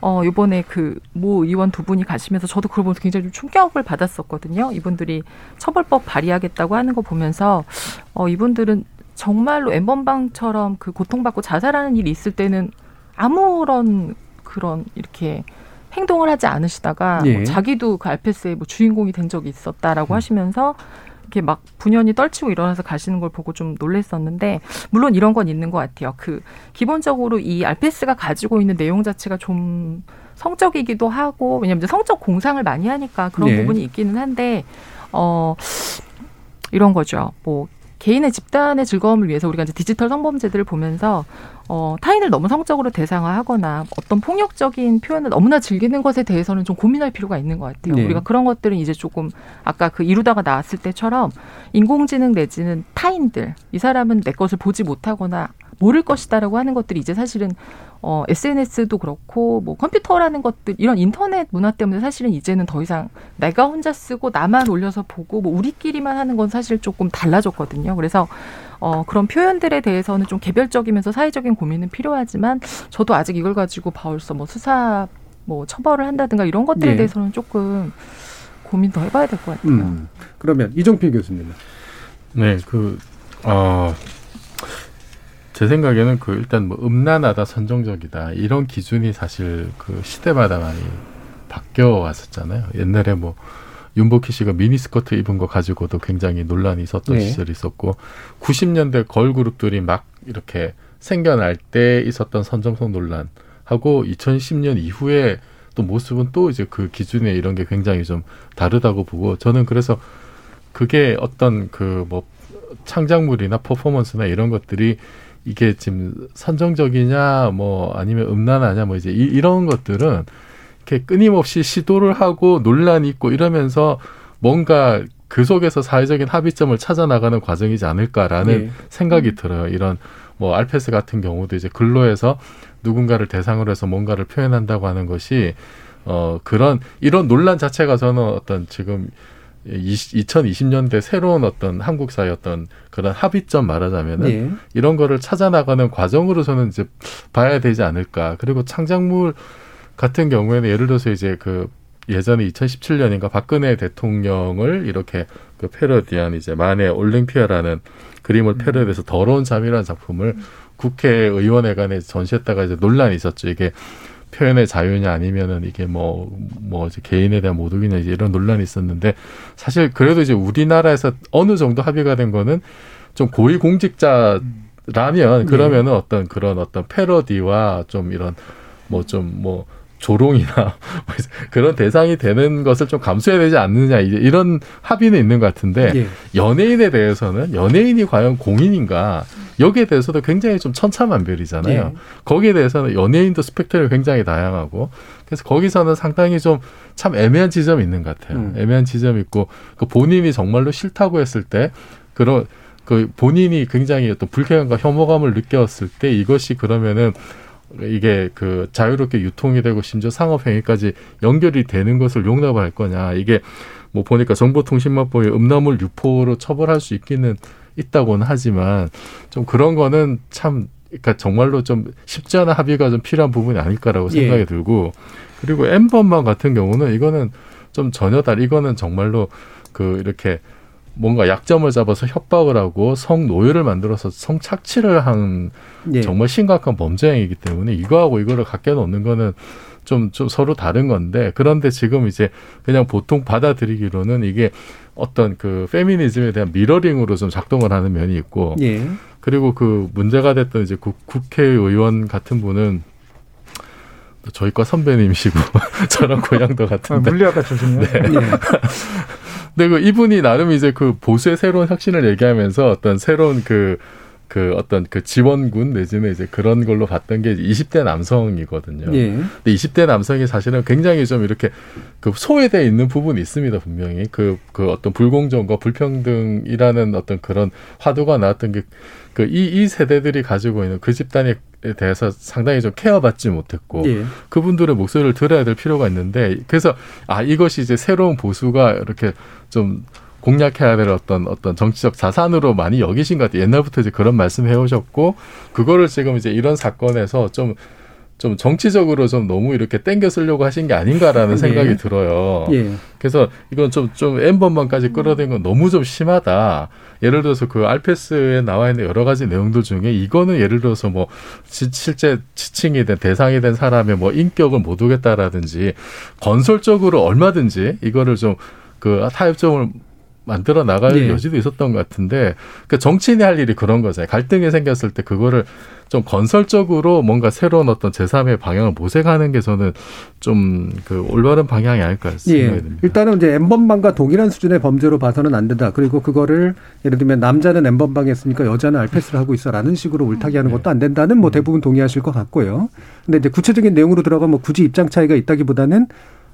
어 이번에 그 모 의원 두 분이 가시면서 저도 그걸 보면서 굉장히 좀 충격을 받았었거든요. 이분들이 처벌법 발의하겠다고 하는 거 보면서 어 이분들은 정말로 엠번방처럼 그 고통받고 자살하는 일이 있을 때는 아무런 그런 이렇게 행동을 하지 않으시다가 예. 뭐 자기도 그 알페스의 뭐 주인공이 된 적이 있었다라고 하시면서 이렇게 막 분연히 떨치고 일어나서 가시는 걸 보고 좀 놀랬었는데 물론 이런 건 있는 것 같아요. 그 기본적으로 이 알페스가 가지고 있는 내용 자체가 좀 성적이기도 하고 왜냐면 이제 성적 공상을 많이 하니까 그런 네. 부분이 있기는 한데 어 이런 거죠. 뭐 개인의 집단의 즐거움을 위해서 우리가 이제 디지털 성범죄들을 보면서 어, 타인을 너무 성적으로 대상화하거나 어떤 폭력적인 표현을 너무나 즐기는 것에 대해서는 좀 고민할 필요가 있는 것 같아요. 네. 우리가 그런 것들은 이제 조금 아까 그 이루다가 나왔을 때처럼 인공지능 내지는 타인들 이 사람은 내 것을 보지 못하거나 모를 것이다라고 하는 것들이 이제 사실은 어, SNS도 그렇고 뭐 컴퓨터라는 것들 이런 인터넷 문화 때문에 사실은 이제는 더 이상 내가 혼자 쓰고 나만 올려서 보고 뭐 우리끼리만 하는 건 사실 조금 달라졌거든요. 그래서 어, 그런 표현들에 대해서는 좀 개별적이면서 사회적인 고민은 필요하지만 저도 아직 이걸 가지고 벌써 뭐 수사 뭐 처벌을 한다든가 이런 것들에 네. 대해서는 조금 고민 더 해봐야 될 것 같아요. 음. 그러면 이종필 교수님. 네, 그, 어, 제 생각에는 그 일단 뭐 음란하다, 선정적이다 이런 기준이 사실 그 시대마다 많이 바뀌어 왔었잖아요. 옛날에 뭐 윤복희 씨가 미니스커트 입은 거 가지고도 굉장히 논란이 있었던 네. 시절이 있었고 90년대 걸그룹들이 막 이렇게 생겨날 때 있었던 선정성 논란 하고 2010년 이후에 또 모습은 또 이제 그 기준에 이런 게 굉장히 좀 다르다고 보고 저는 그래서 그게 어떤 그 뭐 창작물이나 퍼포먼스나 이런 것들이 이게 지금 선정적이냐 뭐 아니면 음란하냐 뭐 이제 이, 이런 것들은 이렇게 끊임없이 시도를 하고 논란이 있고 이러면서 뭔가 그 속에서 사회적인 합의점을 찾아 나가는 과정이지 않을까라는 네. 생각이 들어요. 이런 뭐 알페스 같은 경우도 이제 근로에서 누군가를 대상으로 해서 뭔가를 표현한다고 하는 것이 어 그런 이런 논란 자체가 저는 어떤 지금 2020년대 새로운 어떤 한국 사회 어떤 그런 합의점 말하자면은 네. 이런 거를 찾아 나가는 과정으로서는 이제 봐야 되지 않을까. 그리고 창작물 같은 경우에는 예를 들어서 이제 그 예전에 2017년인가 박근혜 대통령을 이렇게 그 패러디한 이제 만의 올림피아라는 그림을 패러디해서 더러운 잠이라는 작품을 국회의원회관에 전시했다가 이제 논란이 있었죠. 이게 표현의 자유냐 아니면은 이게 뭐, 뭐, 이제 개인에 대한 모독이냐 이제 이런 논란이 있었는데 사실 그래도 이제 우리나라에서 어느 정도 합의가 된 거는 좀 고위 공직자라면 그러면은 어떤 그런 어떤 패러디와 좀 이런 뭐 좀뭐 조롱이나 뭐 그런 대상이 되는 것을 좀 감수해야 되지 않느냐 이제 이런 합의는 있는 것 같은데 예. 연예인에 대해서는 연예인이 과연 공인인가 여기에 대해서도 굉장히 좀 천차만별이잖아요. 예. 거기에 대해서는 연예인도 스펙트럼이 굉장히 다양하고 그래서 거기서는 상당히 좀 참 애매한 지점이 있는 것 같아요. 음. 애매한 지점이 있고 그 본인이 정말로 싫다고 했을 때 그런 그 본인이 굉장히 어떤 불쾌감과 혐오감을 느꼈을 때 이것이 그러면은 이게 그 자유롭게 유통이 되고 심지어 상업행위까지 연결이 되는 것을 용납할 거냐 이게 뭐 보니까 정보통신망법에 음란물 유포로 처벌할 수 있기는 있다고는 하지만 좀 그런 거는 참 그러니까 정말로 좀 쉽지 않은 합의가 좀 필요한 부분이 아닐까라고 예. 생각이 들고 그리고 엠번방 같은 경우는 이거는 좀 전혀 다른 이거는 정말로 그 이렇게 뭔가 약점을 잡아서 협박을 하고 성노예를 만들어서 성착취를 한 예. 정말 심각한 범죄 행위이기 때문에 이거하고 이거를 갖게 놓는 거는 좀, 좀 서로 다른 건데 그런데 지금 이제 그냥 보통 받아들이기로는 이게 어떤 그 페미니즘에 대한 미러링으로 좀 작동을 하는 면이 있고 예. 그리고 그 문제가 됐던 이제 국, 국회의원 같은 분은 또 저희과 선배님이시고 저랑 고향도 같은데 아, 물리학과 출신이요? 네. 근데 그 이분이 나름 이제 그 보수의 새로운 혁신을 얘기하면서 어떤 새로운 그, 그 어떤 그 지원군 내지는 이제 그런 걸로 봤던 게 20대 남성이거든요. 예. 근데 20대 남성이 사실은 굉장히 좀 이렇게 그 소외되어 있는 부분이 있습니다, 분명히. 그, 그 어떤 불공정과 불평등이라는 어떤 그런 화두가 나왔던 게 그 이, 이 세대들이 가지고 있는 그 집단에 대해서 상당히 좀 케어받지 못했고 예. 그분들의 목소리를 들어야 될 필요가 있는데 그래서 아 이것이 이제 새로운 보수가 이렇게 좀 공략해야 될 어떤 어떤 정치적 자산으로 많이 여기신 것 같아요. 옛날부터 이제 그런 말씀 해오셨고 그거를 지금 이제 이런 사건에서 좀 좀 정치적으로 좀 너무 이렇게 땡겨 쓰려고 하신 게 아닌가라는 생각이 예. 들어요. 예. 그래서 이건 좀, 좀 N번만까지 끌어들인 건 너무 좀 심하다. 예를 들어서 그 알페스에 나와 있는 여러 가지 내용들 중에 이거는 예를 들어서 뭐 시- 실제 지칭이 된 대상이 된 사람의 뭐 인격을 못 오겠다라든지 건설적으로 얼마든지 이거를 좀 그 타협점을 만들어 나갈 네. 여지도 있었던 것 같은데 그 정치인이 할 일이 그런 거잖아요. 갈등이 생겼을 때 그거를 좀 건설적으로 뭔가 새로운 어떤 제3의 방향을 모색하는 게 저는 좀 그 올바른 방향이 아닐까 생각이 예. 듭니다. 일단은 이제 엠번방과 동일한 수준의 범죄로 봐서는 안 된다. 그리고 그거를 예를 들면 남자는 엠번방 했으니까 여자는 알패스를 하고 있어라는 식으로 울타기 하는 것도 안 된다는 뭐 대부분 동의하실 것 같고요. 근데 이제 구체적인 내용으로 들어가면 뭐 굳이 입장 차이가 있다기보다는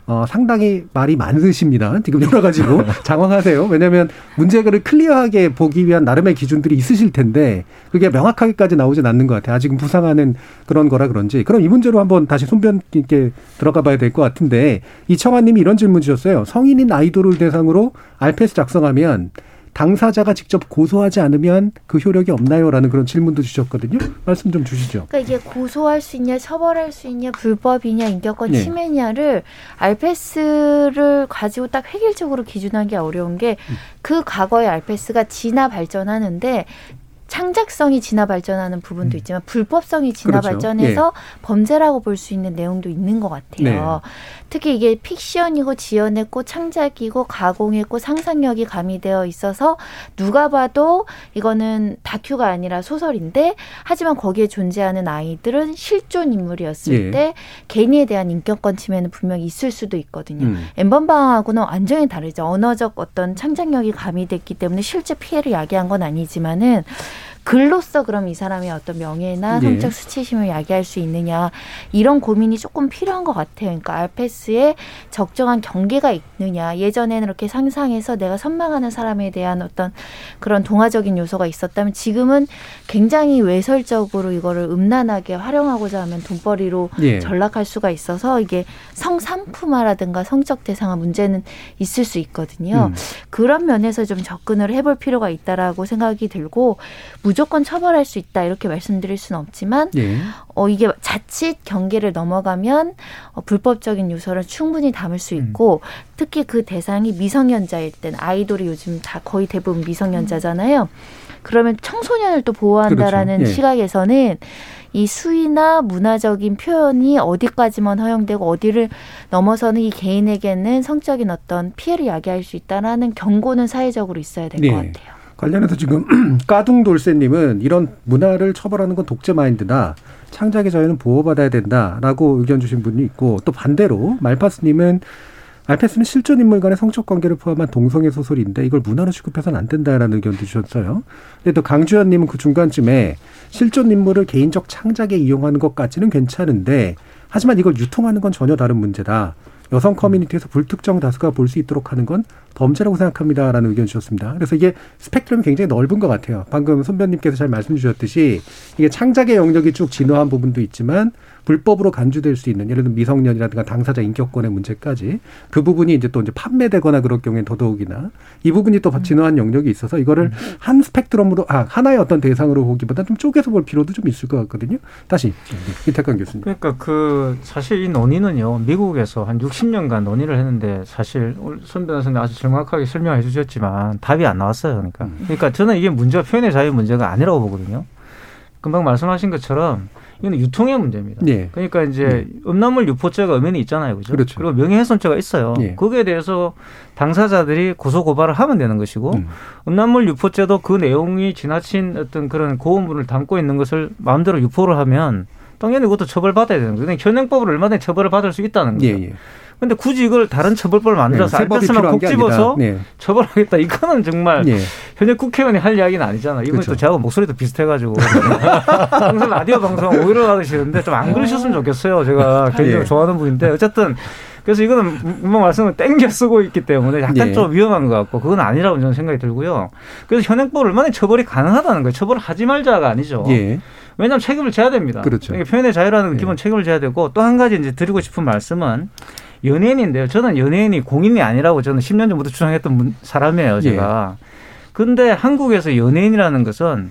어, 상당히 말이 많으십니다. 지금 여러 가지로 장황하세요. 왜냐하면 문제를 클리어하게 보기 위한 나름의 기준들이 있으실 텐데 그게 명확하게까지 나오진 않는 것 같아요. 아직은 부상하는 그런 거라 그런지. 그럼 이 문제로 한번 다시 손변 있게 들어가 봐야 될 것 같은데 이청아님이 이런 질문 주셨어요. 성인인 아이돌을 대상으로 알패스 작성하면 당사자가 직접 고소하지 않으면 그 효력이 없나요?라는 그런 질문도 주셨거든요. 말씀 좀 주시죠. 그러니까 이게 고소할 수 있냐, 처벌할 수 있냐, 불법이냐, 인격권 네. 침해냐를 알패스를 가지고 딱 획일적으로 기준하기 어려운 게 그 과거의 알패스가 진화 발전하는데 창작성이 진화 발전하는 부분도 있지만 불법성이 진화 음. 그렇죠. 발전해서 범죄라고 볼 수 있는 내용도 있는 것 같아요. 특히 이게 픽션이고 지어냈고 창작이고 가공했고 상상력이 가미되어 있어서 누가 봐도 이거는 다큐가 아니라 소설인데 하지만 거기에 존재하는 아이들은 실존 인물이었을 예. 때 개인에 대한 인격권 침해는 분명히 있을 수도 있거든요. 음. 엠번방하고는 완전히 다르죠. 언어적 어떤 창작력이 가미됐기 때문에 실제 피해를 야기한 건 아니지만은 글로써 그럼 이 사람의 어떤 명예나 예. 성적 수치심을 야기할 수 있느냐 이런 고민이 조금 필요한 것 같아요. 그러니까 알페스에 적정한 경계가 있느냐 예전에는 이렇게 상상해서 내가 선망하는 사람에 대한 어떤 그런 동화적인 요소가 있었다면 지금은 굉장히 외설적으로 이거를 음란하게 활용하고자 하면 돈벌이로 예. 전락할 수가 있어서 이게 성상품화라든가 성적 대상화 문제는 있을 수 있거든요. 음. 그런 면에서 좀 접근을 해볼 필요가 있다라고 생각이 들고 무조건 처벌할 수 있다 이렇게 말씀드릴 수는 없지만 예. 어 이게 자칫 경계를 넘어가면 어, 불법적인 요소를 충분히 담을 수 있고 특히 그 대상이 미성년자일 땐 아이돌이 요즘 다 거의 대부분 미성년자잖아요. 그러면 청소년을 또 보호한다라는 그렇죠. 예. 시각에서는 이 수위나 문화적인 표현이 어디까지만 허용되고 어디를 넘어서는 이 개인에게는 성적인 어떤 피해를 야기할 수 있다라는 경고는 사회적으로 있어야 될것 네. 같아요. 관련해서 지금 까둥돌쇠님은 이런 문화를 처벌하는 건 독재 마인드다. 창작의 자유는 보호받아야 된다라고 의견 주신 분이 있고 또 반대로 말파스님은 알페스는 실존 인물 간의 성적 관계를 포함한 동성애 소설인데 이걸 문화로 취급해서는 안 된다라는 의견도 주셨어요. 근데 또 강주현님은 그 중간쯤에 실존 인물을 개인적 창작에 이용하는 것까지는 괜찮은데 하지만 이걸 유통하는 건 전혀 다른 문제다. 여성 커뮤니티에서 불특정 다수가 볼 수 있도록 하는 건 범죄라고 생각합니다라는 의견 주셨습니다. 그래서 이게 스펙트럼이 굉장히 넓은 것 같아요. 방금 선배님께서 잘 말씀 주셨듯이 이게 창작의 영역이 쭉 진화한 부분도 있지만 불법으로 간주될 수 있는 예를 들면 미성년이라든가 당사자 인격권의 문제까지 그 부분이 이제 또 이제 판매되거나 그럴 경우에 더더욱이나 이 부분이 또 진화한 영역이 있어서 이거를 한 스펙트럼으로 아 하나의 어떤 대상으로 보기보다 좀 쪼개서 볼 필요도 좀 있을 것 같거든요. 다시 이태강 교수님. 그러니까 그 사실 이 논의는요 미국에서 한 60년간 논의를 했는데 사실 손 변호사님 아주 정확하게 설명해 주셨지만 답이 안 나왔어요. 그러니까 그러니까 저는 이게 문제가 표현의 자유 문제가 아니라고 보거든요. 금방 말씀하신 것처럼 이건 유통의 문제입니다. 예. 그러니까 이제 음란물 유포죄가 엄연히 있잖아요, 그죠? 그렇죠. 그리고 명예훼손죄가 있어요. 예. 거기에 대해서 당사자들이 고소 고발을 하면 되는 것이고 음. 음란물 유포죄도 그 내용이 지나친 어떤 그런 고음분을 담고 있는 것을 마음대로 유포를 하면 당연히 그것도 처벌받아야 되는 거예요. 현행법으로 얼마든지 처벌을 받을 수 있다는 거죠. 예, 예. 근데 굳이 이걸 다른 처벌법을 만들어서 네, 알베스만 콕게 집어서. 네. 처벌하겠다. 이거는 정말 예. 현역 국회의원이 할 이야기는 아니잖아요. 이번에 그렇죠. 또 저하고 목소리도 비슷해가지고 항상 라디오 방송 오히려 하시는데 좀 안 그러셨으면 좋겠어요. 제가 개인적으로 예. 좋아하는 분인데 어쨌든 그래서 이거는 뭐 말씀을 땡겨 쓰고 있기 때문에 약간 예. 좀 위험한 것 같고 그건 아니라고 저는 생각이 들고요. 그래서 현행법 얼마나 처벌이 가능하다는 거예요. 처벌을 하지 말자가 아니죠. 예. 왜냐하면 책임을 져야 됩니다. 그렇죠. 그러니까 표현의 자유라는 기본 책임을 져야 되고 또 한 가지 이제 드리고 싶은 말씀은 연예인인데요. 저는 연예인이 공인이 아니라고 저는 10년 전부터 주장했던 분- 사람이에요. 제가. 근데 한국에서 연예인이라는 것은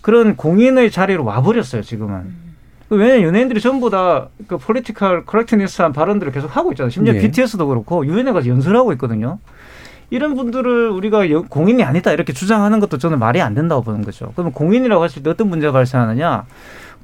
그런 공인의 자리로 와버렸어요. 지금은. 왜냐면 연예인들이 전부 다 그 political correctness한 발언들을 계속 하고 있잖아요. 심지어 예. BTS도 그렇고 유엔에 가서 연설하고 있거든요. 이런 분들을 우리가 여- 공인이 아니다 이렇게 주장하는 것도 저는 말이 안 된다고 보는 거죠. 그러면 공인이라고 했을 때 어떤 문제가 발생하느냐?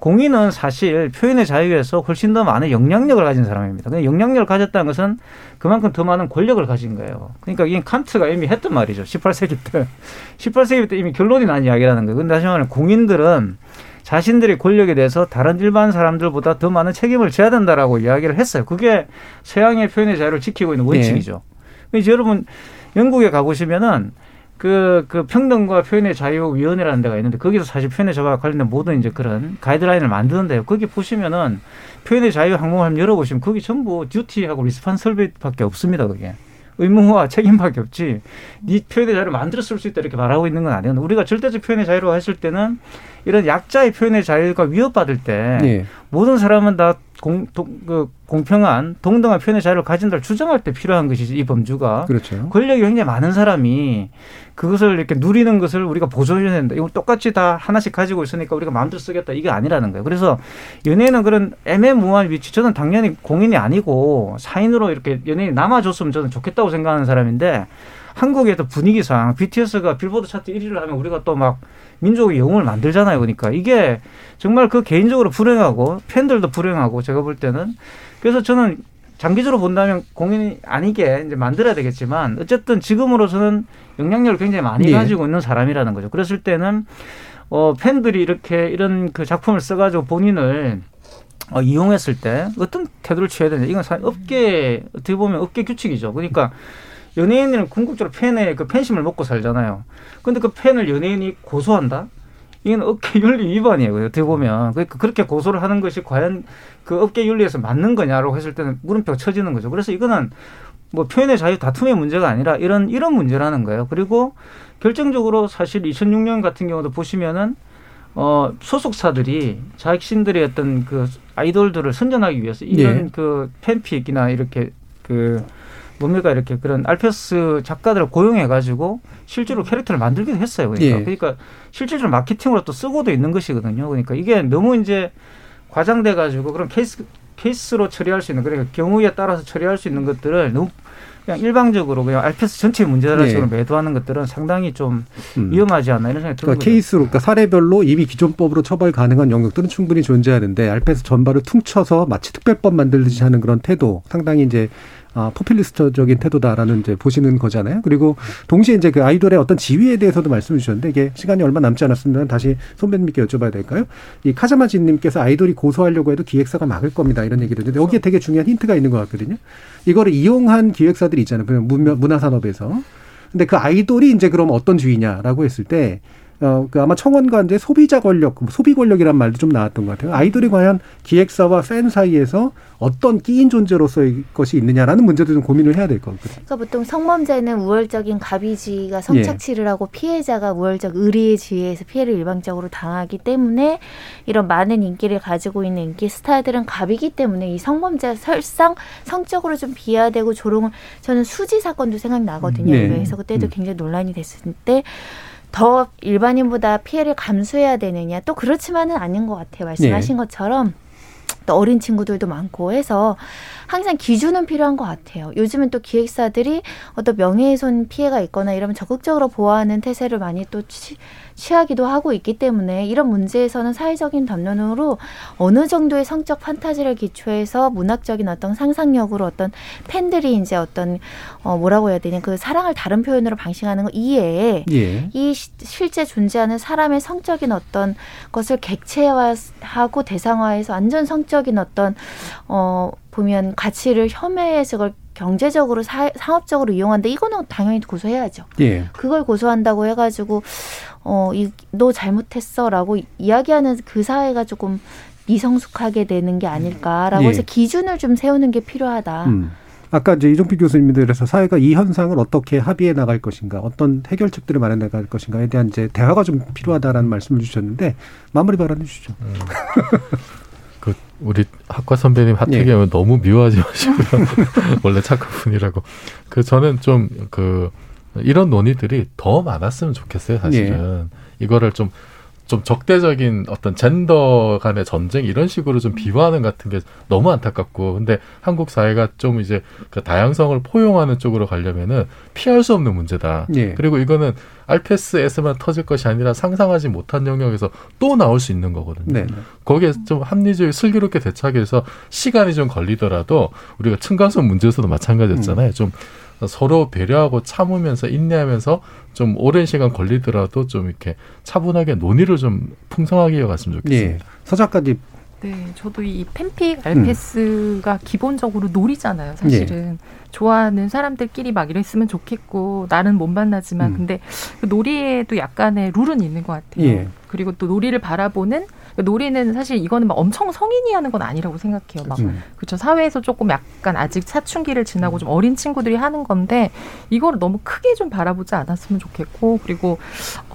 공인은 사실 표현의 자유에서 훨씬 더 많은 영향력을 가진 사람입니다. 근데 영향력을 가졌다는 것은 그만큼 더 많은 권력을 가진 거예요. 그러니까 이게 칸트가 이미 했던 말이죠. 18세기 때. 18세기 때 이미 결론이 난 이야기라는 거예요. 근데 다시 말하면 공인들은 자신들의 권력에 대해서 다른 일반 사람들보다 더 많은 책임을 져야 된다라고 이야기를 했어요. 그게 서양의 표현의 자유를 지키고 있는 원칙이죠. 그래서 여러분 영국에 가보시면은 그, 그 평등과 표현의 자유위원회라는 데가 있는데 거기서 사실 표현의 자유와 관련된 모든 이제 그런 가이드라인을 만드는데요. 거기 보시면은 표현의 자유 항목을 한번 열어보시면 거기 전부 듀티하고 리스판 설비밖에 없습니다. 그게. 의무와 책임밖에 없지. 네 표현의 자유를 만들어 쓸 수 있다 이렇게 말하고 있는 건 아니에요. 우리가 절대적 표현의 자유로 했을 때는 이런 약자의 표현의 자유가 위협받을 때 예. 모든 사람은 다 공, 동, 그 공평한 동등한 표현의 자유를 가진다를 주장할 때 필요한 것이지 이 범주가 그렇죠. 권력이 굉장히 많은 사람이 그것을 이렇게 누리는 것을 우리가 보존해야 된다. 이걸 똑같이 다 하나씩 가지고 있으니까 우리가 마음대로 쓰겠다. 이게 아니라는 거예요. 그래서 연예인은 그런 애매모호한 위치. 저는 당연히 공인이 아니고 사인으로 이렇게 연예인이 남아줬으면 저는 좋겠다고 생각하는 사람인데 한국에도 분위기상 BTS가 빌보드 차트 1위를 하면 우리가 또 막 민족의 영웅을 만들잖아요. 그러니까 이게 정말 그 개인적으로 불행하고 팬들도 불행하고 제가 볼 때는 그래서 저는 장기적으로 본다면 공인이 아니게 이제 만들어야 되겠지만 어쨌든 지금으로서는 영향력을 굉장히 많이 예. 가지고 있는 사람이라는 거죠. 그랬을 때는 어 팬들이 이렇게 이런 그 작품을 써가지고 본인을 어, 이용했을 때 어떤 태도를 취해야 되냐 이건 사실 업계 어떻게 보면 업계 규칙이죠. 그러니까 연예인은 궁극적으로 팬의 그 팬심을 먹고 살잖아요. 근데 그 팬을 연예인이 고소한다? 이건 업계 윤리 위반이에요. 어떻게 보면. 그러니까 그렇게 고소를 하는 것이 과연 그 업계 윤리에서 맞는 거냐라고 했을 때는 물음표가 쳐지는 거죠. 그래서 이거는 뭐 표현의 자유 다툼의 문제가 아니라 이런 이런 문제라는 거예요. 그리고 결정적으로 사실 2006년 같은 경우도 보시면은 어 소속사들이 자신들의 어떤 그 아이돌들을 선전하기 위해서 이런 예. 그 팬픽이나 이렇게 그 뭡니까 이렇게 그런 알페스 작가들을 고용해 가지고 실제로 캐릭터를 만들기도 했어요. 그러니까 예. 그러니까 실질적으로 마케팅으로 또 쓰고도 있는 것이거든요. 그러니까 이게 너무 이제 과장돼 가지고 그런 케이스 케이스로 처리할 수 있는 그러니까 경우에 따라서 처리할 수 있는 것들을 너무 그냥 일방적으로 그냥 알페스 전체 문제라는 예. 식으로 매도하는 것들은 상당히 좀 음. 위험하지 않나 이런 생각이 들어요. 그러니까 케이스로, 그러니까 사례별로 이미 기존법으로 처벌 가능한 영역들은 충분히 존재하는데 알페스 전반을 퉁쳐서 마치 특별법 만들듯이 하는 그런 태도 상당히 이제 아, 포퓰리스트적인 태도다라는 이제 보시는 거잖아요. 그리고 동시에 이제 그 아이돌의 어떤 지위에 대해서도 말씀해 주셨는데 이게 시간이 얼마 남지 않았습니다. 다시 선배님께 여쭤봐야 될까요? 이 카자마지님께서 아이돌이 고소하려고 해도 기획사가 막을 겁니다. 이런 얘기를 했는데 여기에 되게 중요한 힌트가 있는 것 같거든요. 이거를 이용한 기획사들이 있잖아요. 그냥 문화산업에서. 근데 그 아이돌이 이제 그럼 어떤 주의냐라고 했을 때 어, 그 아마 청원과 이제 소비자 권력, 소비 권력이란 말도 좀 나왔던 것 같아요. 아이돌이 과연 기획사와 팬 사이에서 어떤 끼인 존재로서의 것이 있느냐라는 문제도 좀 고민을 해야 될 것 같거든요. 그러니까 보통 성범죄는 우월적인 가비주의가 성착취를 예. 하고 피해자가 우월적 의리의 지위에서 피해를 일방적으로 당하기 때문에 이런 많은 인기를 가지고 있는 인기 스타들은 갑이기 때문에 이 성범죄가 설상 성적으로 좀 비하되고 조롱을 저는 수지 사건도 생각나거든요. 네. 그래서 그때도 음. 굉장히 논란이 됐을 때 더 일반인보다 피해를 감수해야 되느냐 또 그렇지만은 아닌 것 같아요. 말씀하신 네. 것처럼 또 어린 친구들도 많고 해서 항상 기준은 필요한 것 같아요. 요즘은 또 기획사들이 어떤 명예훼손 피해가 있거나 이러면 적극적으로 보호하는 태세를 많이 또 취, 취하기도 하고 있기 때문에 이런 문제에서는 사회적인 담론으로 어느 정도의 성적 판타지를 기초해서 문학적인 어떤 상상력으로 어떤 팬들이 이제 어떤 어 뭐라고 해야 되냐 그 사랑을 다른 표현으로 방식하는 거 이외에 예. 이 시, 실제 존재하는 사람의 성적인 어떤 것을 객체화하고 대상화해서 완전 성적인 어떤 어 보면 가치를 혐의해서 그걸 경제적으로 사, 상업적으로 이용한다 이거는 당연히 고소해야죠. 예. 그걸 고소한다고 해가지고 어 이 너 잘못했어 라고 이야기하는 그 사회가 조금 미성숙하게 되는 게 아닐까라고 예. 해서 기준을 좀 세우는 게 필요하다. 음. 아까 이제 이종필 교수님들에서 사회가 이 현상을 어떻게 합의해 나갈 것인가, 어떤 해결책들을 마련해 나갈 것인가에 대한 이제 대화가 좀 필요하다라는 말씀을 주셨는데 마무리 발언해 주시죠. 음. 그 우리 학과 선배님 하태경은 예. 너무 미워하지 마시고요. 원래 착한 분이라고. 그 저는 좀그 이런 논의들이 더 많았으면 좋겠어요. 사실은 예. 이거를 좀좀 적대적인 어떤 젠더 간의 전쟁 이런 식으로 좀 비화하는 같은 게 너무 안타깝고 근데 한국 사회가 좀 이제 그 다양성을 포용하는 쪽으로 가려면은 피할 수 없는 문제다. 예. 그리고 이거는 알페스에서만 터질 것이 아니라 상상하지 못한 영역에서 또 나올 수 있는 거거든요. 네. 거기에 좀 합리적이 슬기롭게 대처하기 위해서 시간이 좀 걸리더라도 우리가 층간소음 문제에서도 마찬가지였잖아요. 음. 좀 서로 배려하고 참으면서 인내하면서 좀 오랜 시간 걸리더라도 좀 이렇게 차분하게 논의를 좀 풍성하게 이어갔으면 좋겠습니다. 예. 서 작가님. 네, 저도 이 팬픽 알페스가 음. 기본적으로 놀이잖아요, 사실은. 예. 좋아하는 사람들끼리 막 이랬으면 좋겠고, 나는 못 만나지만, 음. 근데 그 놀이에도 약간의 룰은 있는 것 같아요. 예. 그리고 또 놀이를 바라보는 놀이는 사실 이거는 막 엄청 성인이 하는 건 아니라고 생각해요. 막 음. 그렇죠. 사회에서 조금 약간 아직 사춘기를 지나고 좀 어린 친구들이 하는 건데 이거를 너무 크게 좀 바라보지 않았으면 좋겠고 그리고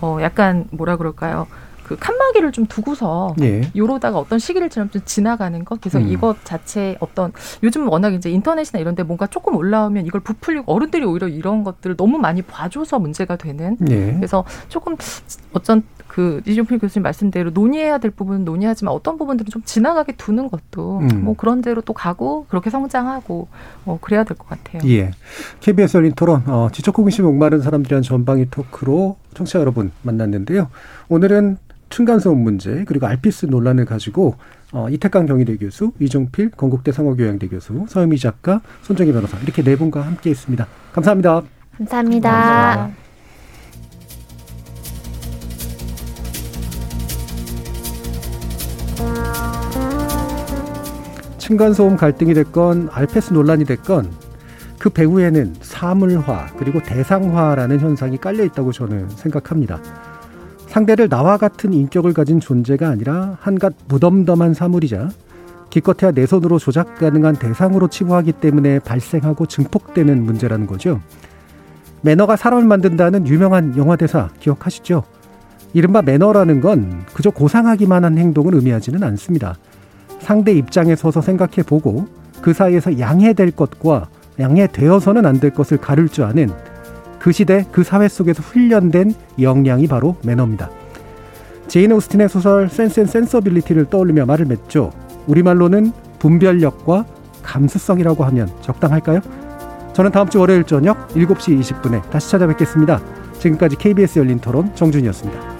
어 약간 뭐라 그럴까요? 그 칸막이를 좀 두고서 예. 요러다가 어떤 시기를 지나면 좀 지나가는 것 그래서 음. 이것 자체 어떤 요즘 워낙 이제 인터넷이나 이런 데 뭔가 조금 올라오면 이걸 부풀리고 어른들이 오히려 이런 것들을 너무 많이 봐줘서 문제가 되는 예. 그래서 조금 어쩐 그 이종필 교수님 말씀대로 논의해야 될 부분은 논의하지만 어떤 부분들은 좀 지나가게 두는 것도 음. 뭐 그런 대로 또 가고 그렇게 성장하고 뭐 그래야 될 것 같아요. 예. KBS 열린 토론 어, 지적 호기심 목마른 사람들이란 전방위 토크로 청취자 여러분 만났는데요. 오늘은 층간소음 문제 그리고 알피스 논란을 가지고 어, 이태강 경희대 교수, 이종필 건국대 상호교양대 교수, 서유미 작가, 손정희 변호사 이렇게 네 분과 함께했습니다. 감사합니다. 감사합니다. 감사합니다. 층간소음 갈등이 됐건 알페스 논란이 됐건 그 배후에는 사물화 그리고 대상화라는 현상이 깔려 있다고 저는 생각합니다. 상대를 나와 같은 인격을 가진 존재가 아니라 한갓 무덤덤한 사물이자 기껏해야 내 손으로 조작 가능한 대상으로 치부하기 때문에 발생하고 증폭되는 문제라는 거죠. 매너가 사람을 만든다는 유명한 영화 대사 기억하시죠? 이른바 매너라는 건 그저 고상하기만 한 행동을 의미하지는 않습니다. 상대 입장에 서서 생각해 보고 그 사이에서 양해될 것과 양해되어서는 안 될 것을 가를 줄 아는 그 시대 그 사회 속에서 훈련된 역량이 바로 매너입니다. 제인 오스틴의 소설 Sense and Sensibility를 떠올리며 말을 맺죠. 우리말로는 분별력과 감수성이라고 하면 적당할까요? 저는 다음 주 월요일 저녁 7시 20분에 다시 찾아뵙겠습니다. 지금까지 KBS 열린 토론 정준이었습니다.